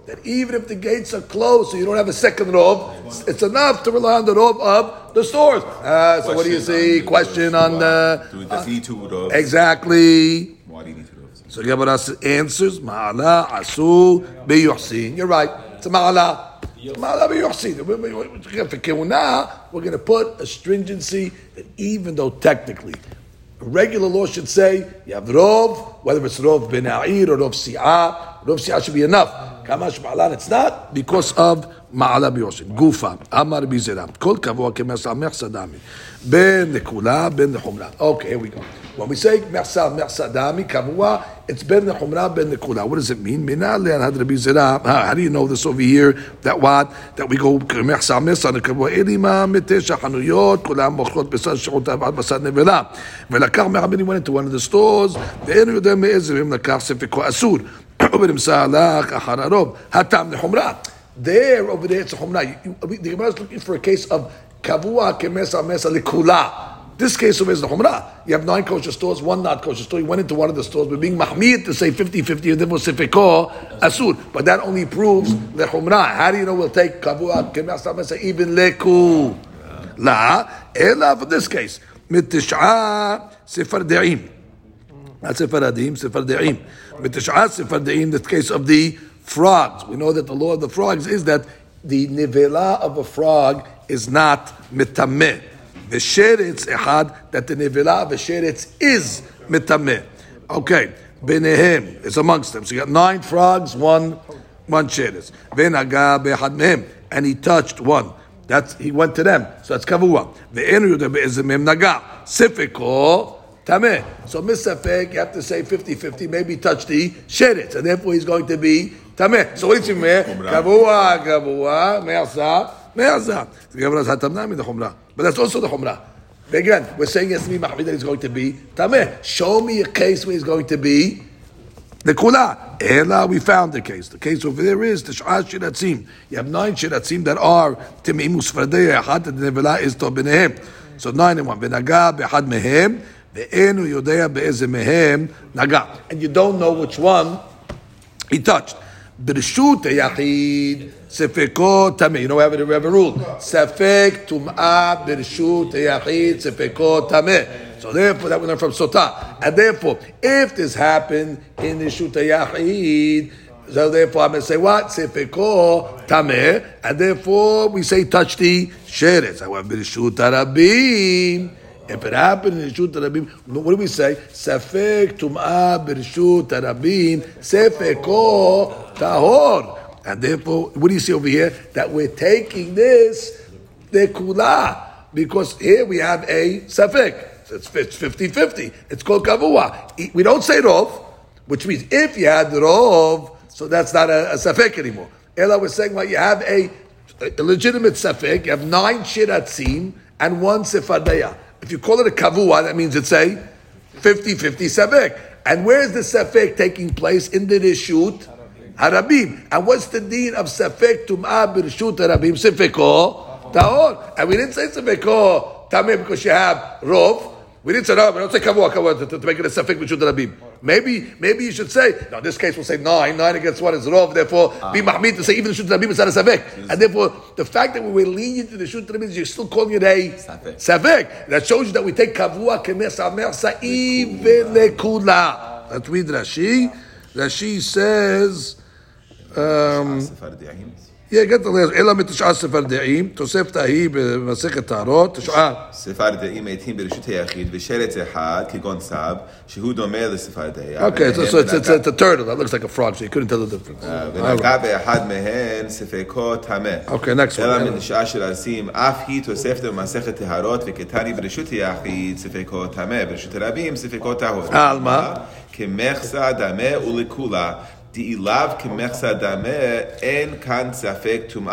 That even if the gates are closed, so you don't have a second rov, it's enough to rely on the rov of the stores. Uh, so what do you see? Question on the Do does he two exactly. Why do you need two? So Gemara answers, Ma'ala asu biyuhsin. You're right. It's a ma'ala. Ma'ala biyuhsin. For we're going to put a stringency that even though technically a regular law should say you have rov, whether it's rov ben ha'ir or rov si'ah, rov si'ah should be enough. Kamash ma'ala, it's not because of ma'ala biyuhsin. Gufa, amar bizera. Kol kavua kemesa mechsadami. Ben nekula, ben nechumra. Okay, here we go. When we say mechsa mechsadami kavua, it's ben nechumra, ben nekula. What does it mean? Mina le'an had Rabbi Zera. Ah, How do you know this over here? That what? That we go mechsa mechsa nekavua. Elima מתשע חנויות, כולם מוכרות בשר שחוטה ועד בשר נבלה. ולקח מהרבנים went into one of the stores, ואין הוא יודע מאיזה מהם לקח ספקו אסור. ובנמסה הלך אחר הרוב. הטעם לחומרה. There, over there, it's a chumrah. You- you- The Gemara is looking for a case of kavua kemesa mesa likula. This case over is the chumrah. You have nine kosher stores, one not kosher store. You went into one of the stores, but being mahmid to say 50-50, and then we'll say feko asur. But that only proves the chumrah. How do you know we'll take kavua kemesa mesa even leku? La, ela for this case. מתשעה ספרדעים. not Sephardim, Sephardim. Mitash'at Sephardim, the case of the frogs. We know that the law of the frogs is that the nivela of a frog is not mitameh. V'sheretz echad, that the nivela of a sheretz is mitameh. Okay, benehem, it's amongst them. So you got nine frogs, one, one sheretz. V'naga be'echad mehem, and he touched one. That's, he went to them. So that's kavua. Ve'enu yudeh be'ezemem naga. Sifiko, Tameh. So misafek, you have to say 50-50, maybe touch the sheretz, and therefore he's going to be tameh. So what's in there? Kavua, kavua, me'asa, me'asa. The Gemara says hatamna min the chumrah. But that's also the chumrah. Again, we're saying yes to be mahmid that he's going to be tameh. Show me a case where he's going to be the kula. Ela, we found the case. The case over there is the sh'at shiratzim. You have nine shiratzim that are timim usfardei ahad and the nevela is to. So nine and one. Venaga behad mehem And you don't know which one he touched. Birshut yachid sefeko tameh. You know we have, a, we have a rule. Sefek tum'ah birshut yachid sefeko tameh. So therefore, that we learn from Sotah. And therefore, if this happened in the Shuta Yachid, So therefore, I'm going to say what? Sefeko tameh, and therefore we say touch the sheretz. However, Rishut Arabim. If it happened in Rishut Arabim, what do we say? Safek tum'ah b'Rishut Arabim, sefeko tahor. And therefore, what do you see over here? That we're taking this, the kula, because here we have a safek. It's 50-50. It's called kavua. We don't say rov, which means if you had rov, so that's not a, a safek anymore. Ella was saying, well, you have a, a legitimate safek, you have nine shiratzim and one sefardaya. If you call it a kavua, that means it's a 50-50 safek. And where is the safek taking place? In the rishut harabim. And what's the deen of safek tum'ah b'rishut harabim? Sefeko tahor. And we didn't say sefeko tameh because you have rov. We didn't say no, we don't say kavua, kavua to, to, make it a safek b'rishut harabim. Maybe, maybe you should say, Now, in this case we'll say nine, nine against one is rov, therefore be mahmid to say even the shut harabim is not a. And therefore, the fact that we were lenient to the shut harabim, you're still calling it a safek. That shows you that we take kavua kemesa mersa even lekula. Let's read Rashi. Rashi says, um, אלא מתשעה ספרדעים, תוספת ההיא במסכת טהרות, תשעה. ספרדאים מתים ברשות היחיד ושרץ אחד כגון סב שהוא דומה. Okay, so, so it's, a turtle that looks like a frog, so you couldn't tell the difference. ונגע באחד מהן ספקו טמא. Next one. אלא מנשאה של אסים, אף היא תוספת במסכת טהרות וכתני ברשות היחיד ספקו טמא, ברשות הרבים ספקו טהור. על מה? כמחסה דמה ולכולה.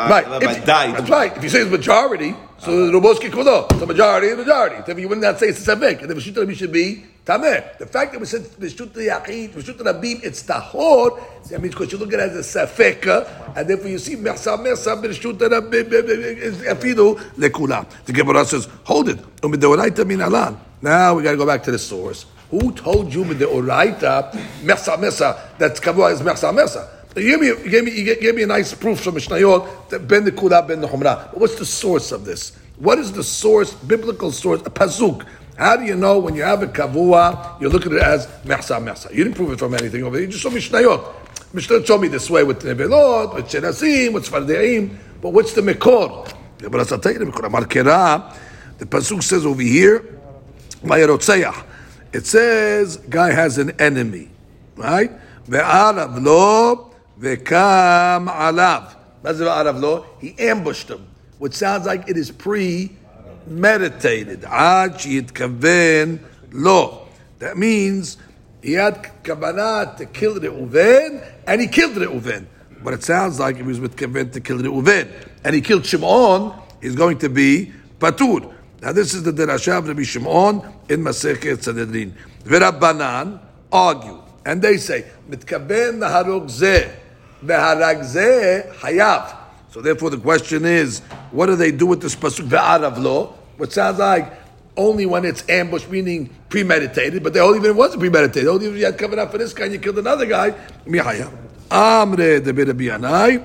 Right. If, that's right. If you say it's majority, so the Robosh Kikodo, it's a majority, it's a majority. If you would not say it's a Sefek, and the Meshut Rabim should be Tameh. The fact that we said Meshut Yaqid, Meshut Rabim, it's Tahor, that means because you look at it as a Sefek, and therefore you see Mersa, Mersa, Meshut Rabim, Afidu, Lekula. The Gemara says, hold it. Now we got to go back to the source. Who told you with the Oraita, Mersa, Mersa, that Kavua is Mersa, Mersa? You gave me, you gave me, you gave me a nice proof from Mishnayot that ben the kula ben the chumrah. But what's the source of this? What is the source, biblical source, a pasuk? How do you know when you have a kavua, you look at it as mehsa mehsa? You didn't prove it from anything over there. You just saw Mishnayot. Mishnayot showed me this way with nevelot, with shenasim, with svardeim. But what's the mekor? The pasuk says over here, Mayarotzeach. It says, guy has an enemy, right? Ve'arav lo, ve'kam alav. That's ve'arav lo. He ambushed him, which sounds like it is premeditated. Ad yitkaven lo. That means he had kavanah to kill Reuven, and he killed Reuven. But it sounds like he was with kavanah to kill Reuven, and he killed Shimon. He's going to be patur. Now this is the derasha of Rabbi Shimon in Masechet Sanhedrin. V'Rabbanan argue, and they say, "Mitkaben naharog zeh, v'harag hayav." So therefore, the question is, what do they do with this pasuk ve'arav lo? Which sounds like only when it's ambush, meaning premeditated, but they only even it wasn't premeditated. Only if you had covered up for this guy and you killed another guy, mihayav. Amre de Birabianai.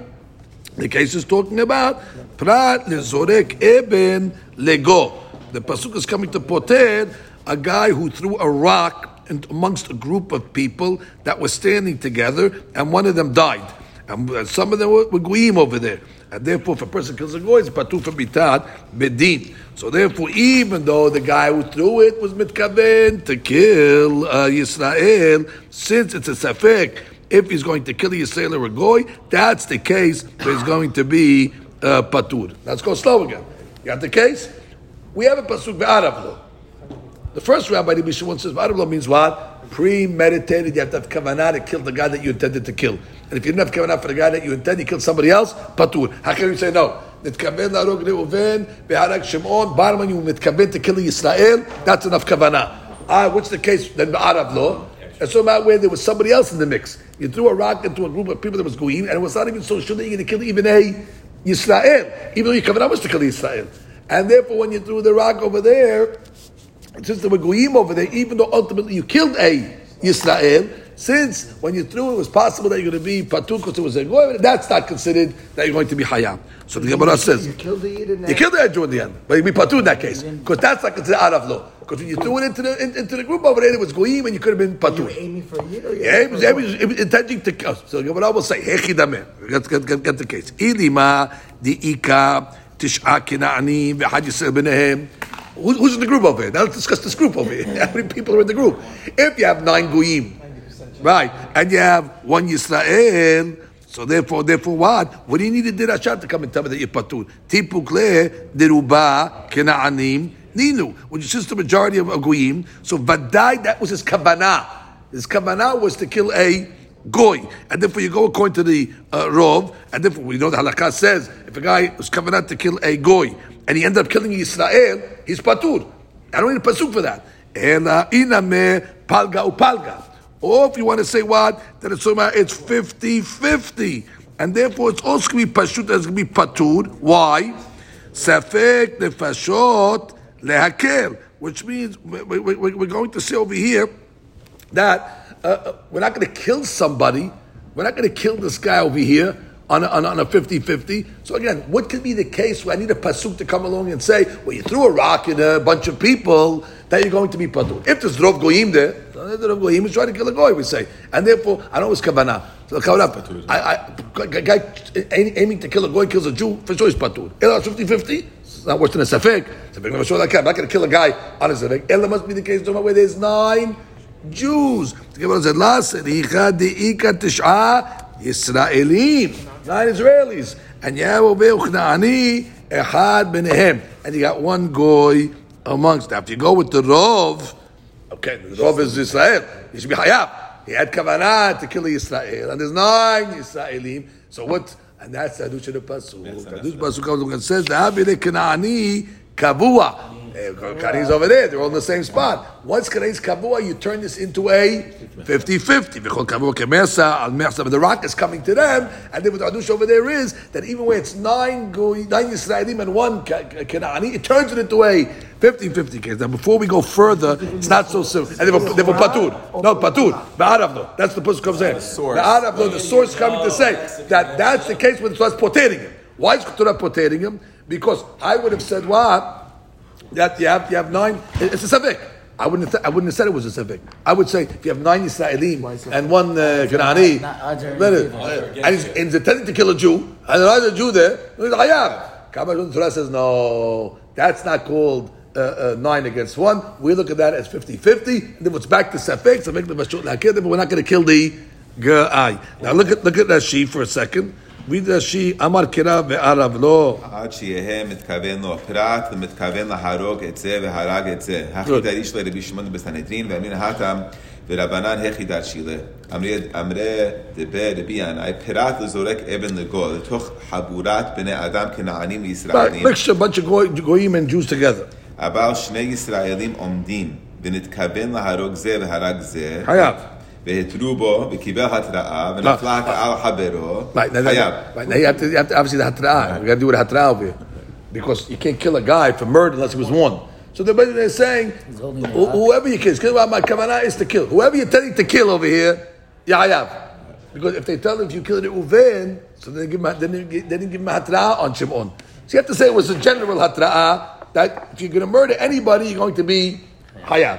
The case is talking about prat lezorek eben lego. The pasuk is coming to poter a guy who threw a rock in- amongst a group of people that were standing together, and one of them died. And uh, some of them were, were goyim over there. And therefore, if a person kills a goy, it's patu for bitat bedin. So therefore, even though the guy who threw it was mitkaven to kill uh, Yisrael, since it's a safek, if he's going to kill Yisrael or a goy, that's the case where he's going to be uh, patur. Let's go slow again. You got the case? We have a pasuk be'arav lo. The first rabbi, Rabbi Shimon says, Ba'arav lo means what? Premeditated. You have to have kavanah to kill the guy that you intended to kill. And if you didn't have kavanah for the guy that you intended, you killed somebody else, patur. How can you say no? מתכוון להרוג ראובן והרג שמעון, barman you מתכוון to kill Yisrael, that's enough kavanah. Ah, what's the case then Ba'arav lo? And so about where there was somebody else in the mix. You threw a rock into a group of people that was going, and it was not even so sure that you're going to kill even a Yisrael, even though your kavanah was to kill Yisrael. And therefore, when you threw the rock over there, since there were goyim over there, even though ultimately you killed a Yisrael, since when you threw it, it was possible that you're going to be patur because it was a goy, that's not considered that you're going to be hayam. So the Gemara says, You killed the Yid in you killed the Jew in the end, but you'd be patur in that case because that's not considered arav lo. Because when you threw it into the in- into the group over there, it was goyim, and you could have been You patur. aiming for a year? or you Yeah, it was, it was, it was intending to kill. So the Gemara will say, "Hechidameh." Get, get, get, get the case. Ilima diika tish'a v'had yisrael b'nehem. Who's in the group over here? Now let's discuss this group over here. How many people are in the group? If you have nine goyim, right, and you have one Yisrael, so therefore, therefore, what? What do you need a dirashat to come and tell me that you're patur? Tipuk le deruba kina'anim ninu. which is just the majority of goyim, so vadai that was his kavanah. His kavanah was to kill a goy, and therefore you go according to the uh, rov, and therefore we know the halakha says if a guy was coming out to kill a goy and he ended up killing Yisrael, he's patur. I don't need a pasuk for that. Ela iname palga upalga. Or if you want to say what, that it's it's 50-50. And therefore it's also going to be pashut, it's going to be patur. Why? Safek nefashot lehakel. Which means we- we- we- we're going to say over here that uh, uh, we're not going to kill somebody. We're not going to kill this guy over here on a, on, a, on a 50-50. So again, what could be the case where I need a pasuk to come along and say, well, you threw a rock at a bunch of people, that you're going to be patur. If there's Rov Goyim there, the Rov Goyim is trying to kill a goy, we say. And therefore, I know it's kavanah. So kavanah, I, I, guy- guy aiming to kill a goy kills a Jew, for sure he's patur. Ela 50-50, it's not worse than a safek. Safek never saw that guy. I'm not going to kill a guy on a safek. Ela must be the case where there's nine Jews. The Gemara said, "Las richa deika tish'a Yisraelim, nine Israelis, and Yahweh Uchnaani echad benehem, and you got one goy amongst them. If you go with the rov, okay, the rov is Israel. He should be hayab. He had kavanah to kill Israel, and there's nine Yisraelim. So what? And that's the Hadush of the pasuk. Hadush pasuk comes along and says, "The habile Kanaani kavua." Kanani's over there. They're all in the same spot. Once Kanani's kavua, you turn this into a 50-50. V'chol kavua kemesa al mersa. But the rock is coming to them, and then what the Hadush over there is that even when it's nine nine Yisraelim and one Kanani, it turns it into a 50-50 case. Now, before we go further, it's not so simple. And they were, they were patur. No, patur. Ba'arav no. That's the person comes in. The source. Ba'arav. The source coming to say that that's the case when it starts potering him. Why is Keturah potering him? Because I would have said what? That you have you have nine. It's a civic. I wouldn't have, I wouldn't have said it was a civic. I would say if you have nine Yisraelim and one uh, Kanani, Not Ajar let and it- he's, and he's intending to kill a Jew, and there's a Jew there, he's like, Hayab. Kabbalah Torah says, no, that's not called uh, uh, nine against one. We look at that as 50-50, and then it's back to Safek, Safek the Mashut Lakir, but we're not going to kill the Ga'ai. Now look at, look at Rashi for a second. Rashi, Amar Kira ve'arav lo. עד שיהא מתכוון לו פרט ומתכוון להרוג את זה והרג את זה. הכי דריש לרבי שמעון בסנהדרין ואמרין התם ורבנן הכי דרשילה. אמרי דבר רבי ינאי פרט לזורק אבן לגול לתוך חבורת בני אדם כנענים וישראלים. and Jews together. אבל שני ישראלים עומדים ונתכוון להרוג זה והרג זה. חייב. והתרו בו וקיבל התראה ונפלה הקהל חברו. Right, now, חייב. right, now you have to, you have to obviously the hatra'ah. We got to do with hatra'ah over here. Because you can't kill a guy for murder unless he was one. So they're basically saying, holding it who- up. whoever you kill, kill my kavanah is to kill. Whoever you're telling to kill over here, yahayav. Because if they tell him if you killed Reuven, so they didn't give him, they didn't, give- they didn't give him a hatra'ah on Shimon. So you have to say it was a general hatra'ah that if you're going to murder anybody, you're going to be hayav.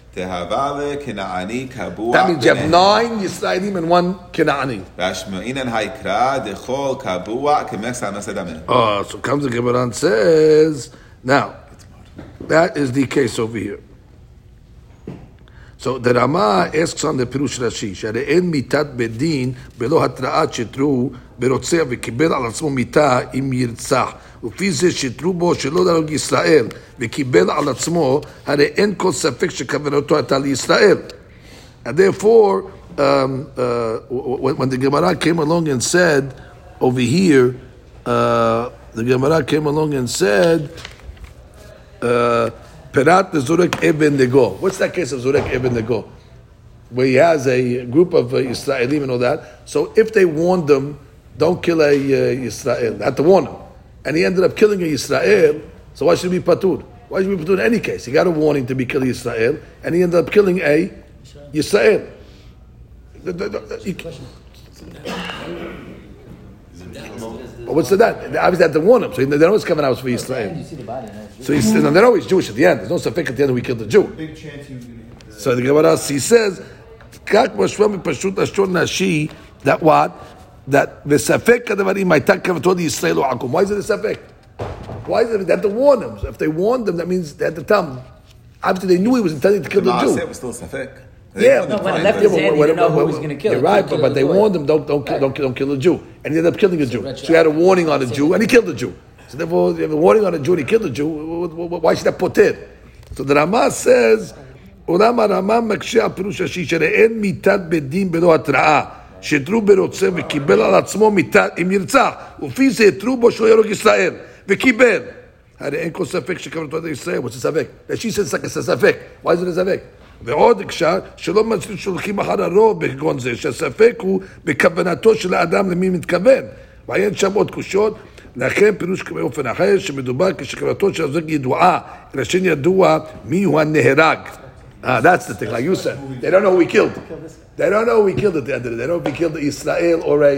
Tehavale Kenaani Kabua. That means you have nine Yisraelim and one Kenaani. Vashmainan Haikra Dechol Kabua Kemesana Sedame. Oh, ah, so comes the Gibran says now that is the case over here. So the Rama asks on the Pirush Rashi, שהרי מיתת בית דין בלא התראת שטרו ברוצח וקיבל על עצמו מיתה אם ירצח. ולפי זה שטרו בו שלא להרוג ישראל וקיבל על עצמו, הרי אין כל ספק שכוונתו הייתה לישראל. And therefore, um, uh, when, when the Gemara came along and said over here, uh, the Gemara came along and said, uh, Perat the Zurek Eben Nego. What's that case of Zurek Eben Nego? where he has a group of uh, Israelim and all that. So if they warned them, don't kill a uh, Israel, they had to warn him. And he ended up killing a Israel, so why should he be patur? Why should he be patur in any case? He got a warning to be killing Israel, and he ended up killing a Israel. The- the- the- he- But what's the that? They obviously had to warn him, so they know it's coming out for Israel. You see the body. no? So he's, and they're always Jewish at the end. There's no suffix at the end we killed the Jew. Big chance he was going to hit the. So the Gemara he says, "Kak mashva mipashut ashur nashi." That what? That the v'safek kadavarim maitak kavato di Yisrael o akum. Why is it a safek? Why is it? They had to warn them. So if they warned them, that means they had to tell them. Obviously, they knew he was intending to kill the Maaseh Jew. It was still safek. Yeah, No, when it Fine, left but- his hand, he didn't know who was going to kill. You're He right, couldn't but, kill but the they boy. warned him, don't don't kill, don't, kill- don't kill a Jew, and he ended up killing a Jew. So he had a warning on a Jew, and he killed the Jew. So therefore, you have a warning on a Jew, and he killed the Jew. wh- wh- wh- Why should that put it? So the Rama says, עולם הרמה מקשה על פירוש השי שאין מיתת בית דין בלא התראה, שהתרו ברוצה וקיבל על עצמו מיתת, אם נרצח, ולפי זה התרו בו שלא יהרוג ישראל, וקיבל. הרי אין כל ספק שכוונתו עד ישראל, what's the ספק? השי says it's a ספק, why is it a ספק? ועוד הקשה, שלא שולחים אחר הרוב כגון זה, שהספק הוא בכוונתו של האדם למי מתכוון. ועיין שם עוד קושות, לכן פירוש באופן אחר, שמדובר כשכוונתו של הזוג ידועה, אלא שאין ידוע מיהו הנהרג. Ah, that's the thing, like you said. They don't know who he killed. They don't know who he killed at the end of it. They don't know if he killed Israel or a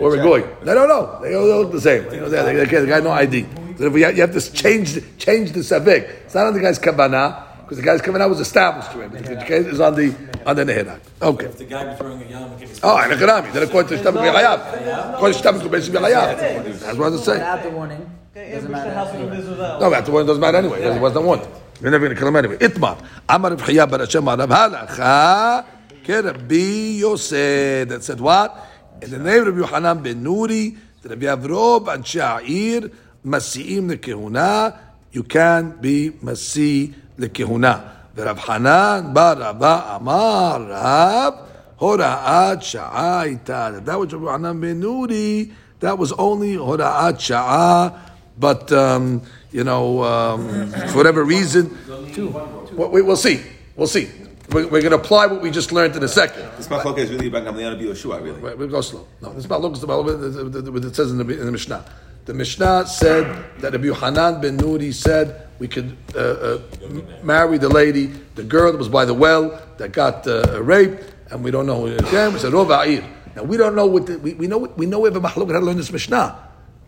or a goy. They don't know. They all look the same. They, they, they, they, they got no ID. So you have, you to change the- change the savik. It's not on the guy's kavanah because the guy's coming out was established to him. The case is on the on the neherak. Okay. If the guy was throwing a yarmulke, it's Oh, ah, and economy. Then according to Shtabik B'Chayav. According to Shtabik B'Chayav. That's what I'm saying. Without the warning, doesn't matter. No, that's the one doesn't matter anyway. It wasn't one. You're never going to kill him anyway. Itmar. Amar Rav Chiya bar Hashem Arav Halacha. Rabbi Yosef. That said what? In the name of Rabbi Yohanan ben Nuri, that Rabbi Avrov and Sha'ir, Masi'im lekehuna, you can't be Masi lekehuna. Rav Hanan bar Rava Amar Rav, Hora'at Sha'aita. That was Rabbi Yohanan ben Nuri. That was only Hora'at Sha'a. But um, you know, um, for whatever reason, Well, we, we'll see. We'll see. We're, we're going to apply what we just learned in a second. This machlok is really about Gamliel Yoshua, really. We'll go slow. No, this is about about what it says in the, in the Mishnah. The Mishnah said that Rabbi Hanan ben Nuri said we could uh, uh, marry the lady, the girl that was by the well that got uh, raped, and we don't know who it is. Again, we said Rov Ha'ir. Now we don't know what the, we, we know. We know we have a machlok how to learn this Mishnah.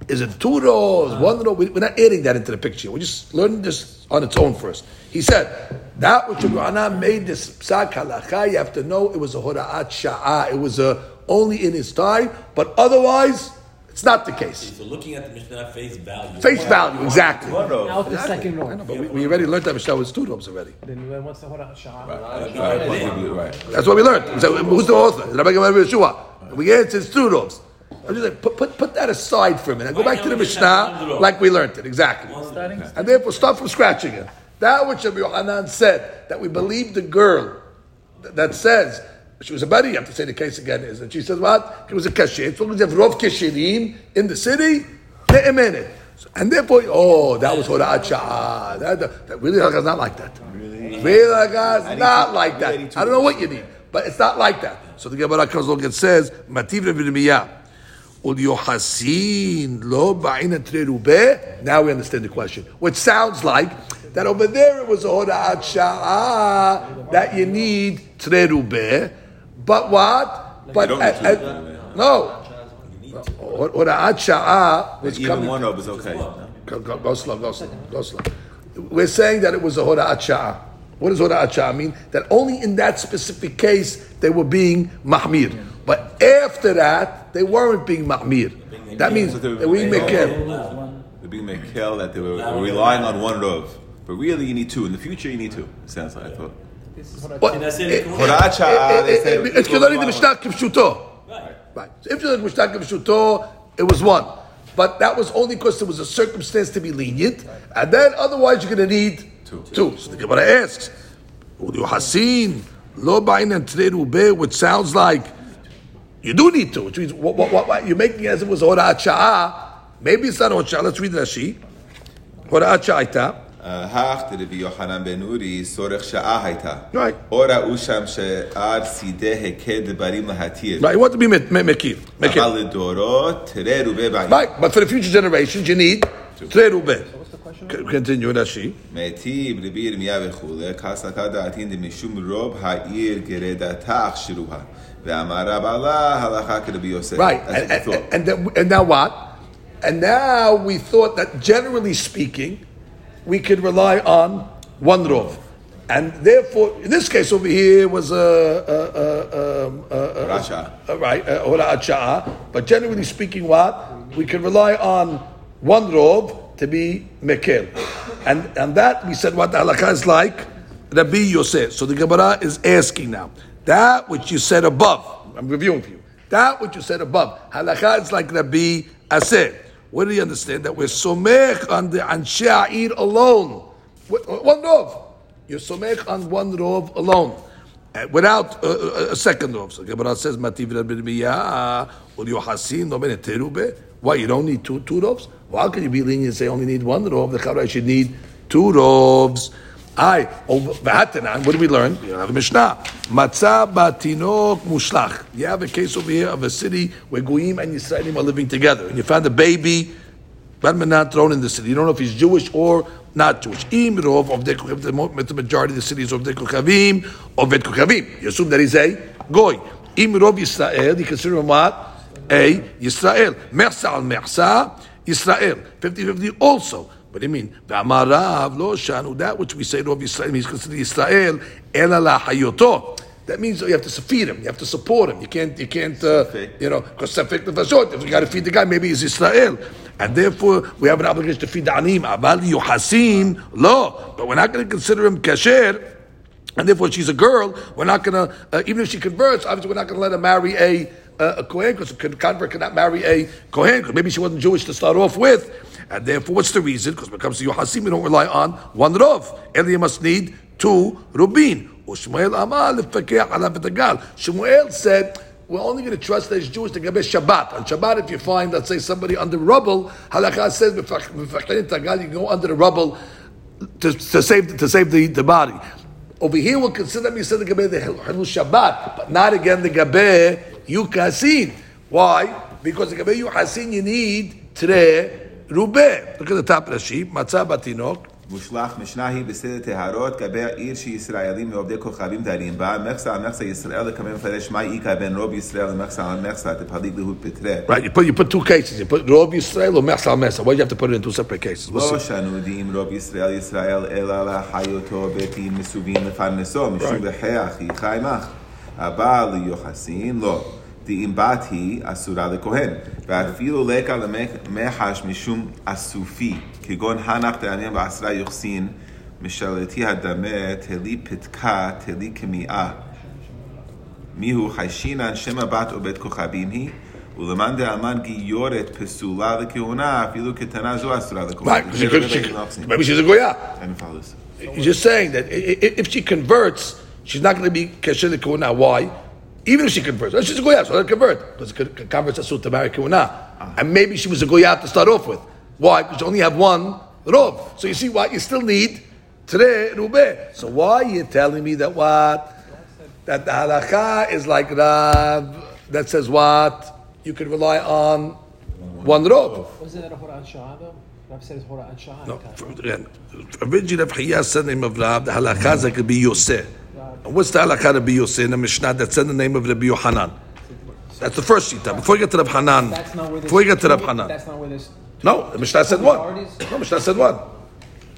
Is it two rows, one row? We- We're not adding that into the picture. We're just learning this on its own first. He said that which Rabbi made this psak halacha. You have to know it was a hora'at sha'ah. It was a, only in his time, but otherwise it's not the case. So looking at the Mishnah face value. Face value, exactly. One row. Now the second row. Know, but we, we already learned that Mishnah was two robes already. Then when- what's the Hora Shah? Right, right. That's what we learned. So who's the author? Rabbi Gamaliel ben Yeshua. We answered it's two robes. I'm just like, put, put, put that aside for a minute. Go back to the Mishnah like we learned it exactly. And therefore start from scratch again. That which Rabbi Yohanan said that we believe the girl that says she was a buddy. You have to say the case again is that she says what? It was a kasher. So long as you have rov kesherim in the city, ne'emenet. And therefore, oh, that was Hora'at Sha'ah. That, that, that really is not like that. Really? Really is not like that. I don't know what you need, but it's not like that. So the Gemara comes along and says, Mativ Revirmiyah. Ulyohasin lo ba'ina trerubeh. Now we understand the question. Which sounds like that over there it was a hora'at sha'ah that you need trerubeh. But what? But don't need uh, uh, trerubeh. no. Hora'at sha'ah was Even coming. one row is okay. Go, go, go slow, go slow, go slow. We're saying that it was a hora'at sha'ah. What does hora'at sha'ah mean? That only in that specific case they were being mahmir. But after that, they weren't being mahmir. That means So they were that we being make The big Mekel that they were relying on one rov. But really, you need two. In the future, you need two. It Sounds like I thought. But And that's it. it- Hora'at Sha'ah, they say. it- it's considered the Mishnah Kivshuto. Right. So if you look Mishnah Kivshuto, it was one. But that was only because there was a circumstance to be lenient. And then otherwise you're going to need Two. two. So the Gemara asks, Udu Hasin, Lo Ba'in and Ube, which sounds like you do need two. Which means what, what, what, what, you're making it as if it was Hora'at Sha'ah. Maybe it's not Hora'at Sha'ah. Let's read Rashi. Hora'at Sha'ita. הך דרבי יוחנן בן אורי סורך שעה הייתה. Right. או ראו שם שעד סידי הקד דברים להתיר. Right, what to be me- me- mekir? Mekir. אבל לדורות תראה רובה בעיר. Right, but for the future generations, you need three rubeh. Continue, Rashi. מיטיב רבי ירמיה וכולי, כסתה דעתין דמשום רוב העיר גרדתה אכשירוה. ואמר רב עלה הלכה כרבי יוסף. Right, That's and, what we and, thought. and, then- and now what? And now we thought that generally speaking, we could rely on one rov. And therefore, in this case over here was a, a, a, a, a, right, a. But generally speaking, what? We can rely on one rov to be mekel. And, and that, we said what the halakha is like, Rabbi Yosef. So the Gemara is asking now, that which you said above, I'm reviewing for you, that which you said above, halakha is like Rabbi Aseh. What do you understand? That we're somech on the Anshe alone. One rov. You're somech on one rov alone. Uh, without uh, uh, a second rov. So Gemara says, Mativ Rabbi Miyah, terube. Why, you don't need two, two rovs? How can you be lenient and say only need one rov? The Chavra should need two rovs. I oh, over V'hatanan, what do we learn? You have a Mishnah. Matzah batinok mushlach. You have a case over here of a city where Goyim and Yisraelim are living together, and you found a baby Barmanan thrown in the city. You don't know if he's Jewish or not Jewish. Im rov of the majority of the cities of Dekukhavim or Vet Kukhavim. You assume that he's a Goy. Im rov Yisrael, you consider him what? A Yisrael. Mersa al Mersa, Yisrael. 50-50 also. But I mean, V'amarav lo shanu, that which we say rov Yisrael, he's considered Yisrael, ela la hayoto. That means you have to feed him. You have to support him. You can't, you can't, uh, you know, because safek nefashot. If you got to feed the guy, maybe he's Israel, and therefore we have an obligation to feed the anim. Aval yuhasin lo, but we're not going to consider him kasher. And therefore, she's a girl. We're not going to, uh, even if she converts, obviously, we're not going to let her marry a, uh, a kohen because a convert cannot marry a kohen because maybe she wasn't Jewish to start off with. And therefore, what's the reason? Because when it comes to Yohasim, we don't rely on one rov. Elia must need two rubin. Shmuel said, we're only going to trust that he's Jewish to Gabe Shabbat. On Shabbat, if you find, let's say, somebody under rubble, halakha says, you go under the rubble to, to save to save the, the body. Over here, we'll consider them. You said the gabe the halul Shabbat, but not again the gabe yukasin. Why? Because the gabe yukasin you need tre rubeh. Look at the top of the sheet. Matzah batinok. מושלך משנה היא בסדר טהרות כבי העיר שישראלים ועובדי כוכבים דרים בה מכסה על מכסה ישראל לקבל מפרש מה איכה בין רוב ישראל למכסה על מכסה דפליג להוד פטרה. Right, you put you put two cases. You put Rov Yisrael or Mesa Mesa. Why do you have to put it in two separate cases? We'll לא see. שנו דעים רוב ישראל ישראל אלא לחיותו בתים מסובים לפרנסו משום דחי אחי חי מך. הבא ליוחסין לא. דעים בת היא אסורה לכהן, ואפילו לקה למחש משום אסופי, כגון הנח דעניין בעשרה יוחסין, משלתי הדמה תלי פתקה תלי קמיעה. מיהו חיישינן שם הבת או בית כוכבים היא, ולמאן דאמן גיורת פסולה לכהונה, אפילו קטנה זו אסורה לכהונה. Right, because she could, she could, maybe she's a goya. אני מפעל לזה. He's just saying that i- i- if she converts, she's not going to be kasher lekuna. Why? Even if she converts, oh, she's a goya, so let her convert because converts asur to marry kuna. Ah. And maybe she was a goya to start off with. Why? Because you only have one rov. So you see why you still need tre rubeh. So why are you telling me that what? That the halakha is like Rav that says what? You can rely on one rov. Wasn't that a Hora'at Shah though? Rav says Hora'at Shah. No, for- again, originally Rav Chiya said the name of Rav, the halakha is like Rabbi Yosef. And what's the halakha Rabbi Yosef in the Mishnah that said the name of Rabbi Yohanan? That's the first shita. Before you get to Rav Hanan, That's not where before you get to Rav Hanan, That's not where this. no, the Mishnah said one. No, Mishnah said one.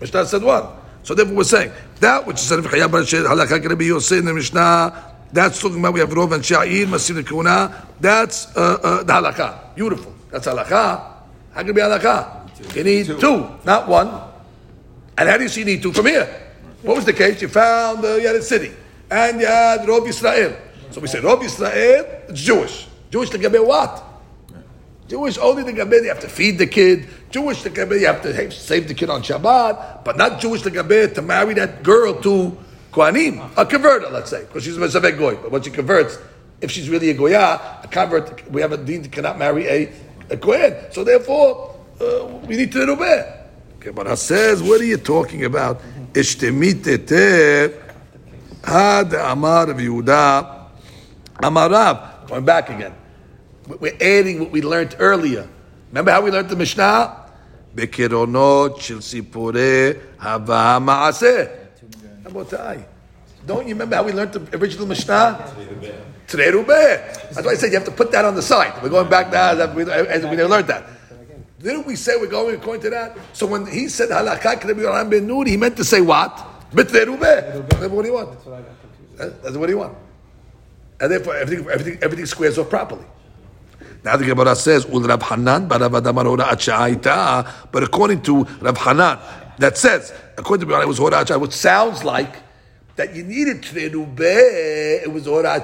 Mishnah said one. So therefore we're saying, that which is said Rav Chiya Bar Shir, halakha Rabbi Yosef in the Mishnah, that's talking about we have Rov and Sha'ir, Masir Kuna, that's uh, uh, the halakha. Beautiful. That's halakha. How can it be halakha? You need two, not one. And how do you see you need two from here? What was the case? You found uh, you had a city, and you had Rob Israel. So we say Rob Israel, it's Jewish. Jewish Gabe what? Jewish only the Gabe, you have to feed the kid. Jewish the Gabe, you have to save the kid on Shabbat, but not Jewish the Gabe to marry that girl to Kohanim, a converter, let's say, because she's a Mezavek Goy. But when she converts, if she's really a Goya, a convert, we have a that cannot marry a, a Kohen. So therefore, uh, we need to know Gemara says, what are you talking about? Ishtemite had Amar of Yehuda Amarav. Going back again. We're adding what we learned earlier. Remember how we learned the Mishnah? בקרונות של סיפורי הווה מעשה. רבותיי, don't you remember how we learned the original Mishnah? Today That's why I said you have to put that on the side. We're going back now as we, as we never learned that. Didn't we say we're going according to that? So when he said halakha Rabbi Yoram ben Nuri, he meant to say what? That's what he want. That's what he want. And therefore everything, everything, everything squares off properly. Now the Gemara says, "Ul Rab Hanan But according to Rab Hanan, that says, according to Rab it was hora which sounds like that you needed Tredube, it was hora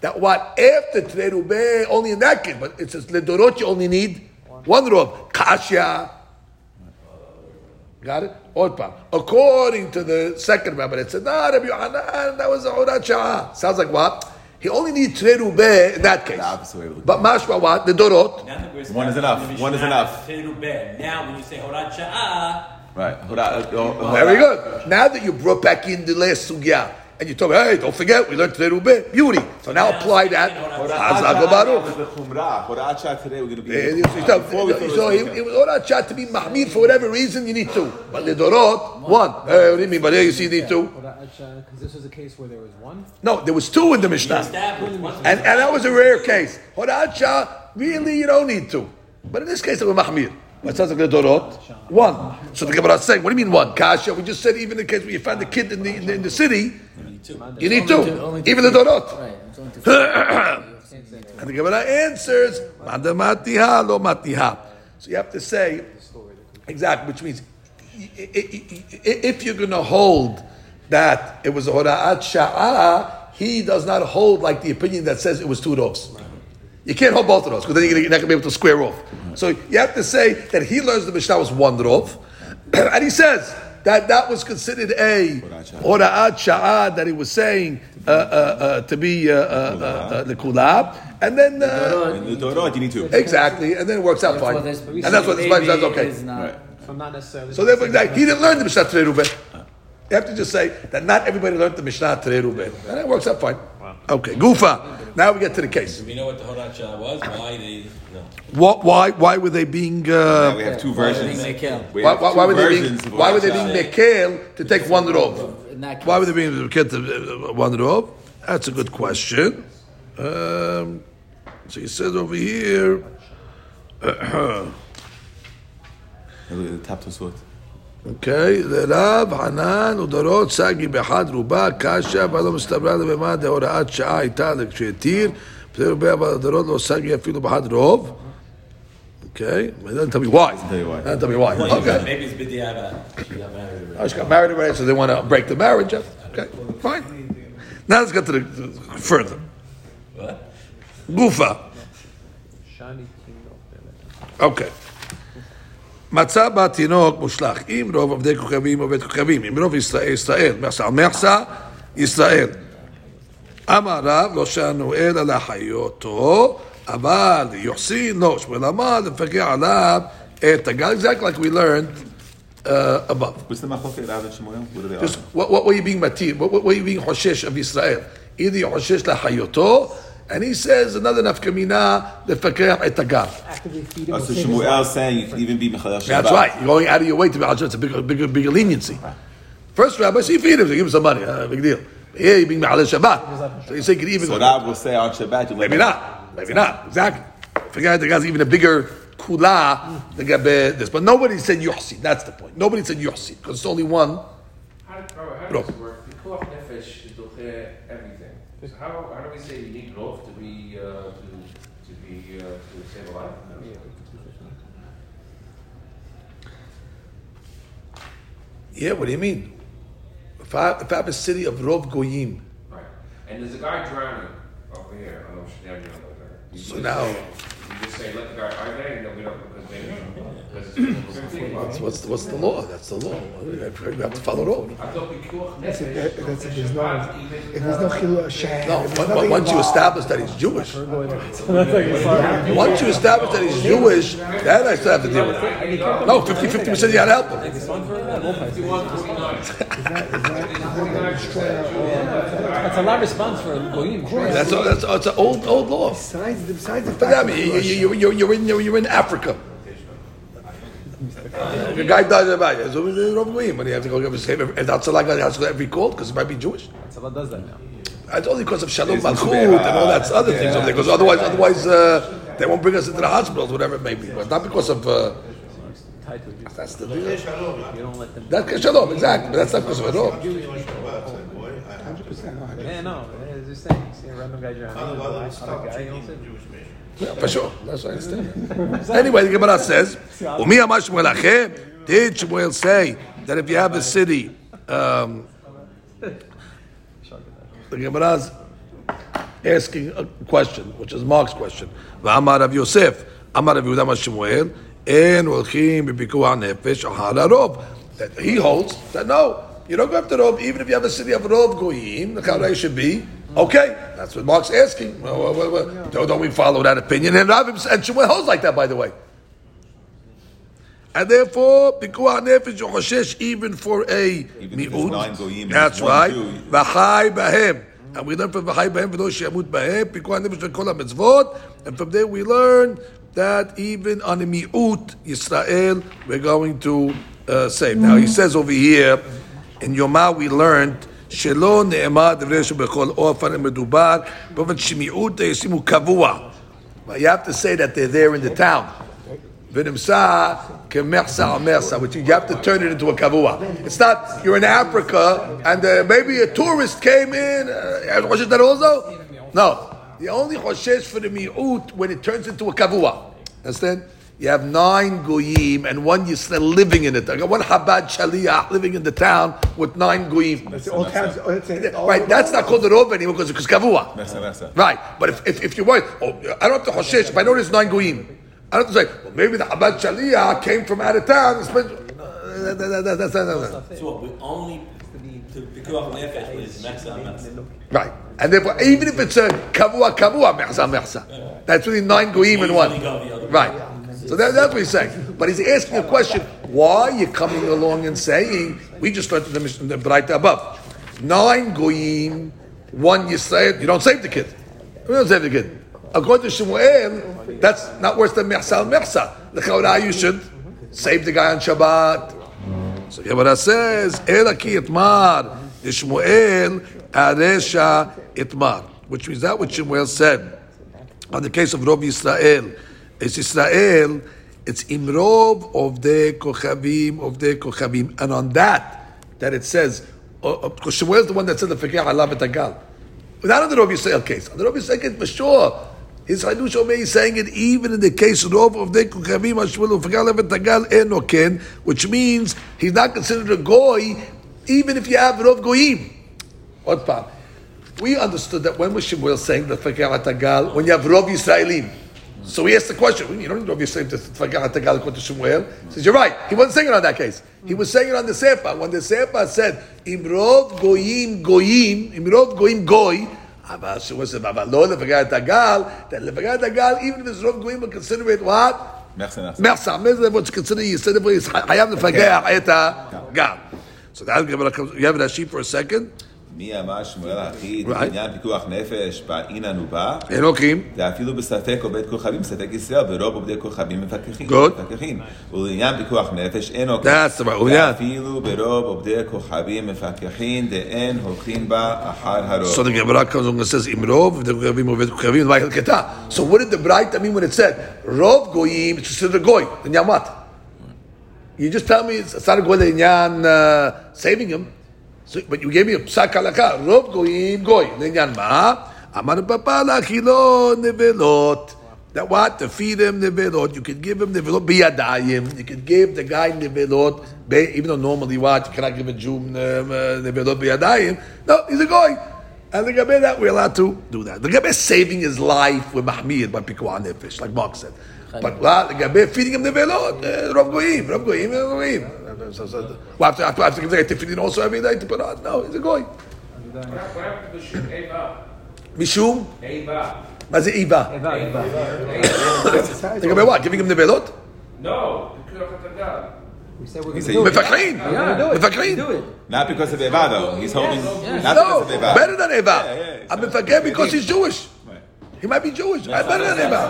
That what after Tredube, only in that case, but it says Ledorot, you only need one rov. Kasha. Got it? Odpa. According to the second rabbi, it said, nah, Rabbi Yohanan, that was a hora Sounds like what? He only needs Tredube in that case. But mashma what? The Dorot. One is enough. One is enough. Now when you say Horat Sha'ah. Right. Uh, Very good. Now that you brought back in the last sugya, and you told me, hey, don't forget, we learned today Rubeh, beauty. So now apply that. Hazak Baruch. today we're going to be. So it was Horat to be Mahmir for whatever reason you need to. But the Dorot, one. Hey, uh, what do you mean? But there you see you need two. Because this was a case where there was one? No, there was two in the Mishnah. And, and that was a rare case. Horat really, you don't need to. But in this case, it was Mahmir. What sounds like the Dorot? One. So the Gemara is saying, what do you mean one? Kasha, we just said even in the case you find the kid in the, in the, in the city, you need two. Even the Dorot. and the Gemara answers, Madamatiha lo matiha. So you have to say, exactly, which means if you're going to hold that it was a hora'at sha'ah, he does not hold like the opinion that says it was two rovs. You can't hold both of those because then you're not going to be able to square off. So you have to say that he learns the Mishnah was one rov, and he says that that was considered a ora'at sha'ad that he was saying uh, uh, uh, to be uh, uh, uh, the kulab, and then the dorot you need to. Exactly, and then it works out fine, and that's what the Bible says. Okay, So therefore, exactly, he didn't learn the Mishnah today, Ruben. You have to just say that not everybody learned the Mishnah today, Ruben, and it works out fine. Okay, Gufa. Now we get to the case. Do we know what the Horat was? Why they? No. What? Why? Why were they being? Uh, yeah, we have two versions. We why, why, why were they being? Why were they being mekel to take one rov? Why were they being mekel to uh, one rov? That's a good question. Um, so he says over here. Uh, אוקיי, לרב חנן ודורות סגי באחד רובה קשה ולא מסתברה לבמה דהוראת שעה הייתה כשהתיר, בסדר רובה אבל הדורות לא סגי אפילו באחד רוב. Okay, it doesn't tell me why. It doesn't tell me why. Okay. Maybe it's Bidiaba. Oh, she got married already, so they want to break the marriage. Okay, fine. Now let's get to the further. What? Gufa. Okay. מצא בה תינוק מושלך, אם רוב עובדי כוכבים עובד כוכבים, אם רוב ישראל, ישראל, מחסה מחסה, ישראל. אמר רב, לא שאנו אלא לחיותו, אבל יוחסין לו, שמואל אמר, לפקח עליו את הגל, exactly like we learned uh, above. What's the machloket Rav and Shmuel? What are they Just, what, what were you being matir? What, what were you being hoshesh of Israel? Either you're hoshesh lahayoto, and he says another nafkamina lefakeh et agar. Oh, so Shmuel saying you can even be mechayel That's right. You're going out of your way to be It's a bigger, bigger, bigger leniency. First rabbi, so you feed him, so give him some money. Uh, big deal. Here you're being mechayel Shabbat. So you say you can even. So Rab will say on Shabbat. Maybe not. Maybe not. Exactly. Forget the guy's even a bigger kula than this. But nobody said yuhsi. That's the point. Nobody said yuhsi because it's only one. How, how does it work? The nefesh is everything. So how, how do we say you need growth to be uh, to, to be uh, to save a life? Yeah, what do you mean? If I, if I have a city of Rov Goyim. Right. And there's a guy drowning over here. I don't know if she's down there. So now. You just say, let the guy, are they? And then we don't, because maybe. What's, what's, what's the law? That's the law. You have to follow the law. I thought pikuach That's if, nefesh that's if there's no, if there's no chilul Hashem. No, if there's but- but nothing once you involved. establish that he's Jewish, once you establish that he's Jewish, then I still have to deal with it. No, 50 50 percent you gotta help him. Is that, is that, is that gonna destroy our, a lot of response for a Goyim. That's a, that's a, it's an old old law. besides, besides the But fact I that mean, you, Rosh- you, you, you're in you're in Africa. The guy dies about you. So we Rav Goyim, when you have to go give a save, and that's like that's every called because it might be Jewish. Tzala does that now. It's only because of Shalom It's Malchut and all that other things Yeah. over there. Because otherwise, otherwise uh, they won't bring us into the hospitals, whatever it may be. But not because of uh, Tied to it. that's the deal. You don't let them. That's Shalom, exactly. But that's not because of all. 100%, Yeah, no. It's just saying. You see a random guy drowning. Other guy, you don't say. Yeah, for sure. That's what I understand. anyway, the Gemara says, "Umi amar Shmuel achem." Did Shmuel say that if you have a city, um, the Gemara's asking a question, which is Mark's question. V'amar Rav Yosef, Amar Rav Yehuda Amar Shmuel, en olchim b'pikuah nefesh ahar harov. That he holds that no, you don't go after rov, even if you have a city of rov goyim, the chavrei should be okay. That's what Mark's asking. Well, well, well, well, don't, don't we follow that opinion? And Rav and Shmuel holds like that, by the way. And therefore, pikuah nefesh yochoshesh even for a Even if there's mi'ut. nine goyim and That's right. V'chai bahem. And we learn from V'chai bahem v'lo she'amut bahem, pikuah nefesh kol ha-mitzvot. And from there we learn that even on the mi'ut Yisrael, we're going to uh, save. Now he says over here, in Yomah we learned, שלא נאמר דברי שבכל אופן מדובר באופן שמיעוט ישימו קבוע. You have to say that they're there in the town. V'nimsa kemersa amersa, which you have to turn it into a kavua. It's not you're in Africa and uh, maybe a tourist came in. Uh, Choshesh that also? No, the only choshesh for the mi'ut when it turns into a kavua. Understand? You have nine goyim and one Yisrael living in it. I got one Chabad Shaliyah living in the town with nine goyim. It's all towns, it's- it's all- Right, that's not called the rov anymore because it's kavua. Mersa, mersa. Right, but if, if, if you're worried, oh, I don't have to hoshesh, if I know there's nine goyim, I don't have to say, well, maybe the Chabad Shaliyah came from out of town. that's- uh, that's- So what, we only to pikuach nefesh is mechza mechza. Right, and therefore, even if it's a kavua kavua, mechza mechza, that's really nine goyim in one. Usually go the other way. Right. So that, that's what he's saying. But he's asking a question: Why are you coming along and saying we just learned the mission the Braita above? Nine goyim, one Yisrael. You don't save the kid. You don't save the kid. According to Shmuel, that's not worse than Mechsa Mechsa. The Chaura, you should save the guy on Shabbat. So Gemara says, Ela ki itmar, Shmuel aresha itmar. Which means that what Shmuel said on the case of Rov Yisrael. It's Israel, it's Imrov of the Kochavim, of the Kochavim. And on that, that it says, uh, because Shmuel is the one that said the Fikir Allah B'Tagal. Not on the Rov Yisrael case. On the Rov Yisrael case, for sure. His Hadush Omer is saying it even in the case of of the Kochavim, Hashmuel, Fikir Allah B'Tagal, Enoken, which means he's not considered a Goy, even if you have Rov Goyim. What part? We understood that when was saying the Fakir Tagal when you have Rov Yisraelim. So he asked the question. You don't need Rov Yisraelim to Fakir Tagal according to Shemuel. He says you're right. He wasn't saying it on that case. He was saying it on the Sefer. When the Sefer said Imrov Goyim Goyim, Imrov Goyim Goy. אבל שהוא עושה, אבל לא לפגע את הגל, לפגע את הגל, even if it's רוב גויים, we consider it what? Mersa, mersa. מחסה, מזה what you consider, you said it, חייב לפגע את הגל. So that, you have Rashi for a second? מי אמר שמואל האחיד, Right. בעניין פיקוח נפש, באינן ובא, אלוקים. ואפילו בספק עובד כוכבים, בספק ישראל, ברוב עובדי כוכבים מפקחים. Good. מפקחים. ולעניין פיקוח נפש, אין עוקב. That's the right, ולעניין. ואפילו ברוב עובדי כוכבים מפקחים, דאין הולכים בה אחר הרוב. So the Gemara comes along and says, Imrov, the Goyim, Ovet Kavim, Vayel Keta. So what did the Braita mean when it said, Rov Goyim, it's considered a Goy? Then Yan what? You just tell me it's, it's not a Goy, then Yan uh, saving him. So, but you gave me a psak halakha, Rov Goyim, Goy. Then Yan ma? Amar Papa Lachilo Nevelot. That what? To feed him Nevelot. You could give him Nevelot biyadayim. You could give the guy Nevelot, even though normally what? You cannot give a Jew um, uh, Nevelot biyadayim. No, he's a Goy. And the Gabe that we're allowed to do that. The Gabe saving his life with Mahmir by Pikuah Nefesh, like Mark said. But what? לגבי feeding him נבלות, uh, רוב גויים, רוב גויים, רוב גויים. So, so, well, I have to, I have to give the tefillin also every day to put on. No, he's a goy. What happened to the Mishum Eva? משום, Eva. מה זה איבה? איבה, איבה. לגבי what? giving him נבלות? No, the Kuach HaTagal. We said we're He gonna said do you- it. מפקחים, We're gonna do it. מפקחים. Do it. Not because of Eva though. He's holding. Not No, because of Eva. better than Eva. Yeah, yeah, I'm it's מפקד because he's Jewish. Right. He might be Jewish. I'm better than Eva.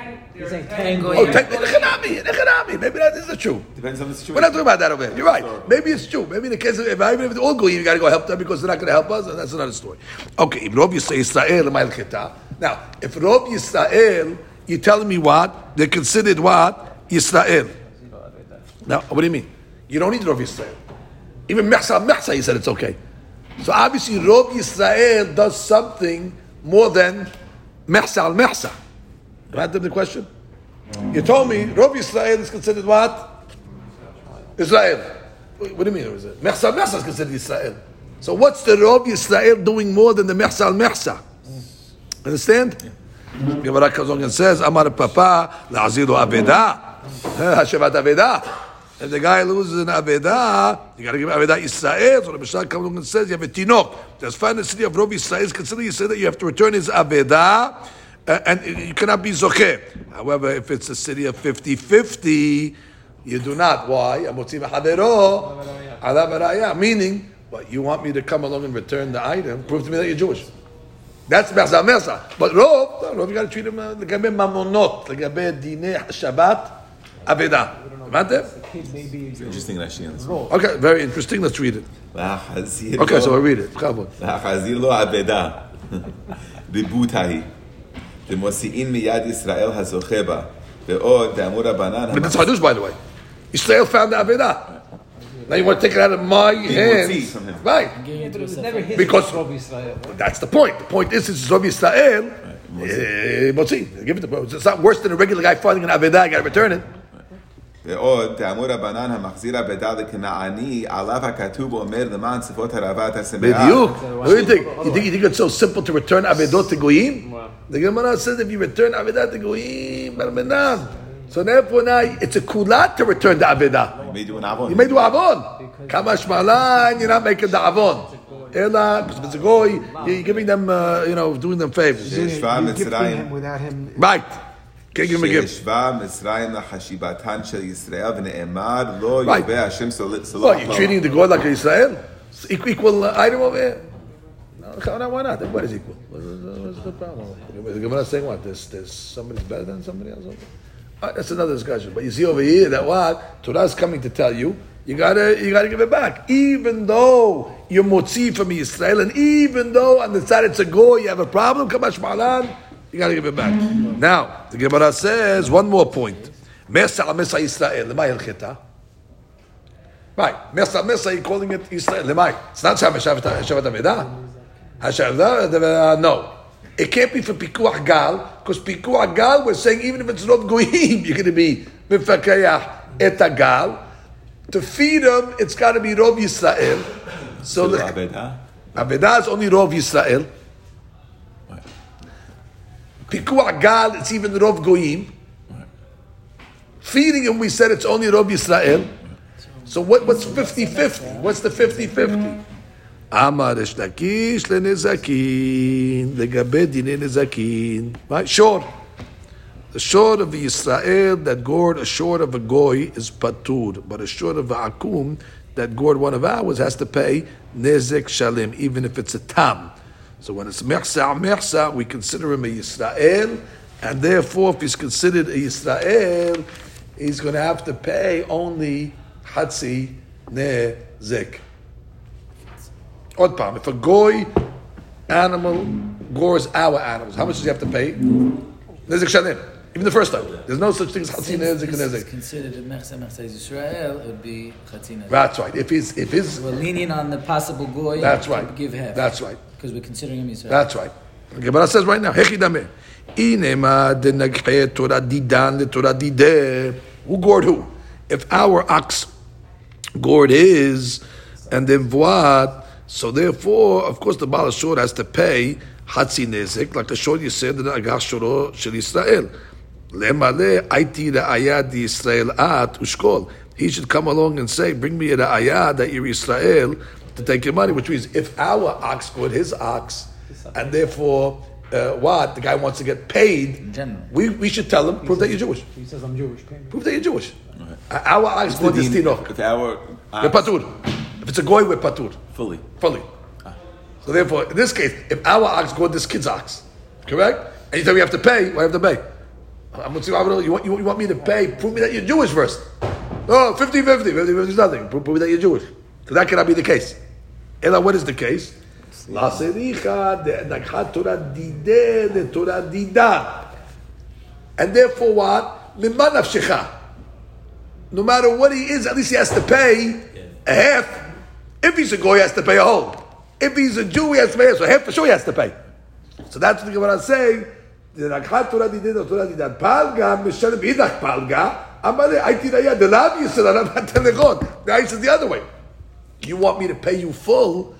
No, ten, ten, there He's are saying ten. ten Oh, goyim. take Nechanami, Nechanami. Maybe that is the true. Depends on the situation. We're not talking about that over here. You're right. Maybe it's true. Maybe in the case of Eva, even if it's all goyim, you got to go help them because they're not going to help us, and that's another story. Okay, if Rob Yisrael Israel, Ma'il Chita. Now, if Rob Yisrael, you're telling me what? They're considered what? Yisrael. Now, what do you mean? You don't need Rob Yisrael. Even Mehsa, Mehsa, he said it's okay. So obviously, Rob Yisrael does something more than Mehsa al Mehsa. Right? the question? You told me Rob Yisrael is considered what? Israel. What do you mean? Is it? Mehsa Mehsa is considered Israel. So what's the Rob Yisrael doing more than the Mehsa al Mehsa? Understand? Gemara comes along and says, Amar Papa, La'azilu Aveda. Hashevat Aveda. If the guy loses an Aveda, you got to give Aveda Israel. So the Mishnah comes along and says, you have a Tinok. That's fine. The city of Rob Israel is considered, you say that you have to return his Aveda. Uh, and you cannot be Zocheh. However, if it's a city of 50-50, you do not. Why? Amotzi mehadero, ala baraya. Meaning, what, you want me to come along and return the item? Prove to me that you're Jewish. That's Mesa Mesa. But Rov, no, Rov, you got to treat him uh, לגבי ממונות, לגבי דיני שבת, אבדה. הבנתם? Kid may be Interesting Rashi on this. Okay, very interesting. Let's read it. להחזיר Okay, לו- so we'll read it. בכבוד. להחזיר לו אבדה. ריבותה היא. Demosi'in miyad Yisrael But that's Hadush, by the way. Israel found the Avedah. Now you want to take it out of my he hands, right? Because that's the point. The point is, it's Zov Israel. Right. Motzi. Eh, give it to It's not worse than a regular guy finding an Avedah. I got to return it. ועוד דאמור רבנן המחזיר אבדה לכנעני עליו הכתוב אומר למען צפות הרבה תעשה בדיוק. What do you think? You think, you think it's so simple to return Avedot to Goyim? The Gemara says if you return Avedot to Goyim, Barmenan. So therefore now it's a kulat to return the Avedah. You may do an avon. You may do Avon. Kamash Malan, you're not making the Avon. Ela, because if it's a Goy, you're giving them, uh, you know, doing them favors. שהשווה You gifting מצרים him without him. Right. Can't give him a gift. שהשווה מצרים לחשיבתן של ישראל ונאמר לא Right. ירבה השם סול- סולח What, you're לו. treating the God like Israel? It's equal, equal uh, item over here? No, no, why not? Everybody's equal. What's, what's the problem? The Gemara saying what? There's, there's somebody's better than somebody else? All right, that's another discussion. But you see over here that what? Torah's coming to tell you, you gotta, you gotta give it back. Even though you're motzi from Israel, and even though on the side it's a go, you have a problem, kamash malan, you got to give it back. Now, the Gemara says one more point. Mesa Mesa Israel. Lemay Right. Mesa Mesa, you're calling it Israel. Lemay. It's not Shem Hashavat Amida. Uh, no. It can't be for Pikuach Gal, because Pikuach Gal, we're saying even if it's not Goyim, you're going to be Mifakayah Etagal. To feed them, it's got to be Rov Yisrael. So, so the, Abedah is only Rov Yisrael. Pikuah Gal, it's even Rov Goyim. Feeding him, we said it's only Rov Yisrael. So what, what's 50-50? What's the 50-50? Amar Reish Lakish leNezakin the dine Nezakin. Right, short. The short of the Israel that gored a short of a goy is patur, but a short of a akum that gored one of ours has to pay nezek shalim, even if it's a tam. So when it's mechsa mechsa, we consider him a Yisrael, and therefore, if he's considered a Yisrael, he's going to have to pay only hatzi nezek. Odd palm. If a goy animal gores our animals, how much does he have to pay? Nezek shalim. Even the first time. There's no such thing as hatzi nezek and nezek. considered a Mechsa Mechsa Israel, it would be Chatzina. That's right. If he's... if his We're leaning on the possible goy. That's right. Give half. That's right. Because we're considering him Israel. That's right. The Gemara says right now, Hechi dameh. Inema denaghe Torah didan le Torah dideh. Who gored who? If our ox gored his, and then what? So therefore, of course, the Baal Shor has to pay Hatzi Nezek, like the Shor you said, the Agach Shoro Shel Israel. Lemale aiti ra'ayad Yisrael at ushkol. He should come along and say, bring me the Ayad that you're Israel to take your money, which means if our ox go his ox, and therefore, uh, what, the guy wants to get paid, we, we should tell him, prove that you're Jewish. He says I'm Jewish. Pay me. Prove that you're Jewish. Uh, Our ox go with this tinoch. If our We're patur. If it's a goy, we're patur. fully. Fully. So therefore, in this case, if our ox go this kid's ox, correct? And you tell me you have to pay, why have to pay? I'm gonna see, you want, you, want, you want me to pay? Prove me that you're Jewish first. No, 50 50, 50 50 is nothing. Prove, prove me that you're Jewish. So that cannot be the case. Ella, what is the case? And therefore what? No matter what he is, at least he has to pay a half. If he's a goy, he has to pay a whole. If he's a Jew, he has to pay so half for sure he has to pay. So that's what is saying. The Rakhat Torah did the. Palga, Palga. Rabat Telechon. The ice the other way. You want me to pay you full?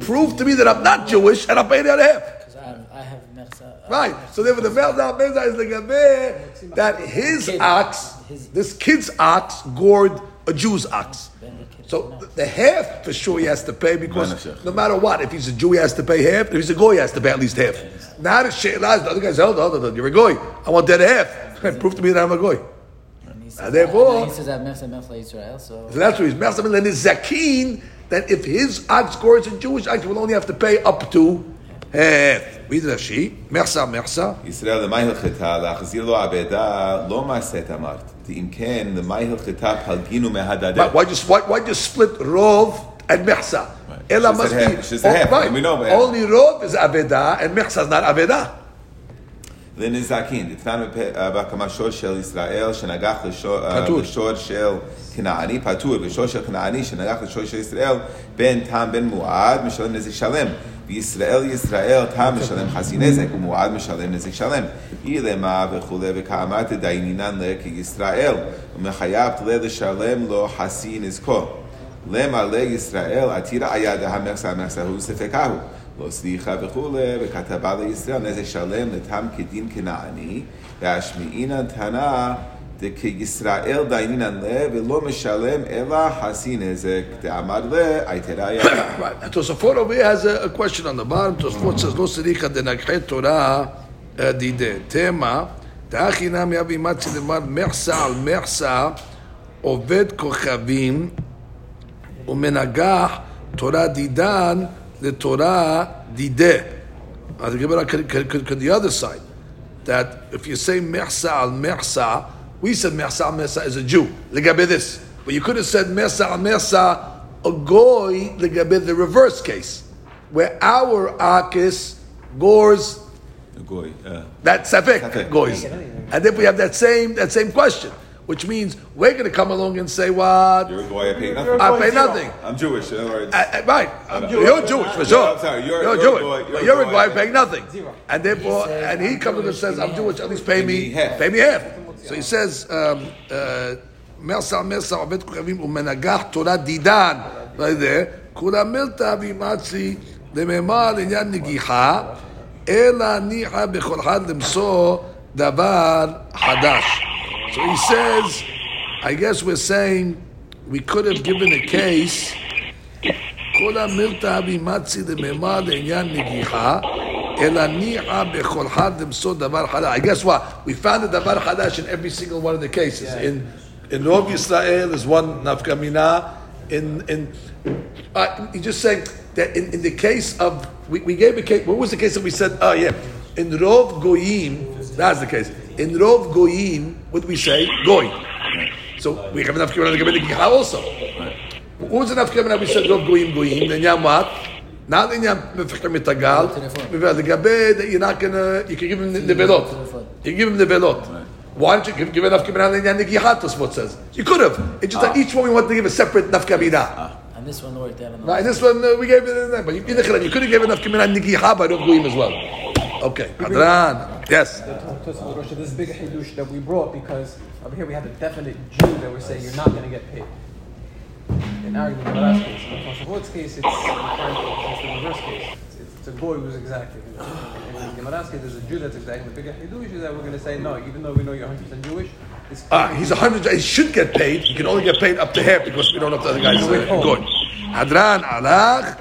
Prove to me that I'm not Jewish and I'll pay the other half. I have, I have mechsa. Right. So therefore, the Melda Meza is the Gabe that his Kid. ox, His- this kid's ox, gored a Jew's ox. So the- the half for sure he has to pay because no matter what, if he's a Jew, he has to pay half. If he's a goy, he has to pay at least half. Now the shit is the other guy's held. Hold on, you're a goy. I want that half. Prove to me that I'm a goy. And he says, And therefore- and he says I have mechsa mechsa Israel. So So that's what he's messing and his zakin. That if his ox gores a Jewish ox, will only have to pay up to half. Read Rashi. Mersa, mersa. ישראל למה הלכתה? להחזיר לו אבדה לא מעשית אמרת. אם כן, למה הלכתה פלגינו מהדדה. Why, why just why, why just split rov and mechsa? Right. Ella She must said be half. She said oh, half. right. We know, but- Only rov is aveda and mechsa is not aveda. לנזקין, דתנן בהקמה שור של ישראל שנגח לשור, אה, של כנעני, פטור, ושור של כנעני שנגח לשור של ישראל, בין תם בין מועד, משלם נזק שלם. וישראל ישראל תם משלם חצי נזק, ומועד משלם נזק שלם. אילמה וכולי, וכאמרת דיינינן לה כישראל, ומחייב לה לשלם לו חצי נזקו. למלא ישראל עתירה היד המכסה המכסה הוא ספקהו. לא סליחה וכולי, וכתבה לישראל, נזק שלם לתם כדין כנעני, והשמיעינן תנא דכישראל דיינינן לה, ולא משלם אלא חסי נזק, דאמר לה, היתרה ידה. התוספות over here has a question on the bottom, תוספות says לא סליחה דנקחי תורה דידי. תמה, דאחי נמי אבי מצי למד מחסה על מחסה, עובד כוכבים ומנגח תורה דידן, the Torah dideh. Uh, the Gemara could, could, could, could the other side that if you say mehsa al mehsa, we said mehsa al mehsa is a Jew. Legabe this, but you could have said mehsa al mehsa a goy legabe the reverse case where our akis gores. Goy, uh, that safek goys, and then we have that same that same question which means we're going to come along and say, "What? Uruguay, I pay nothing. I pay nothing. I'm Jewish. Right? I, I, right. I'm Jewish. You're Jewish for sure. I'm sorry. You're, you're, Jewish. Uruguay, you're a guy paying nothing. Zero. And therefore, he and he comes and says, "I'm Jewish. At least pay me, pay me half." So he says, um, uh, "Mersa mersa abet kuchavim umenagach Torah didan." Right there, kula milta vimatzi dememar inyan nigiha, ela niha bechol had davar hadash. So he says, I guess we're saying we could have given a case כל המילתא בימצי לממה לעניין נגיחה, אלא ניחא בכל חד למצוא דבר חדש. I guess what? We found a דבר חדש in every single one of the cases. In in Rov Yisrael is one nafka mina. In in uh, he's just saying that in, in the case of we, we gave a case. What was the case that we said? Oh yeah, in Rov Goyim, that's the case. In Rov Goyim, what we say? Goy. So we have enough kibana to the Gichla also. Right. What was enough kibana we said Rov Goyim Goyim? Then Yam what? Not in Yam Mefechta Mitagal. You're not gonna. You can give him the belot. You give him the belot. Why don't you give, give enough kibana in Yam That's what says you could have. It's just that each one we want to give a separate nafkamina. Ah. And this one worked out. Right, this one uh, we gave it, but you, you could have given enough kibana nigiha by Rov Goyim as well. Okay, Hadran. Yes. This is big hidush that we brought because over here we have a definite Jew that we're saying you're not going to get paid. In our in the last case, in Tosfot's case, it's, the reverse case. It's, it's a goy who's. And in Gemaraske, there's a Jew that's exacting. The bigger Hidush is that we're going to say no, even though we know you're 100 percent Jewish. It's Ah, he's a hundred. He should get paid. He can only get paid up to half because we don't know if the other guy's uh, good. Hadran alach.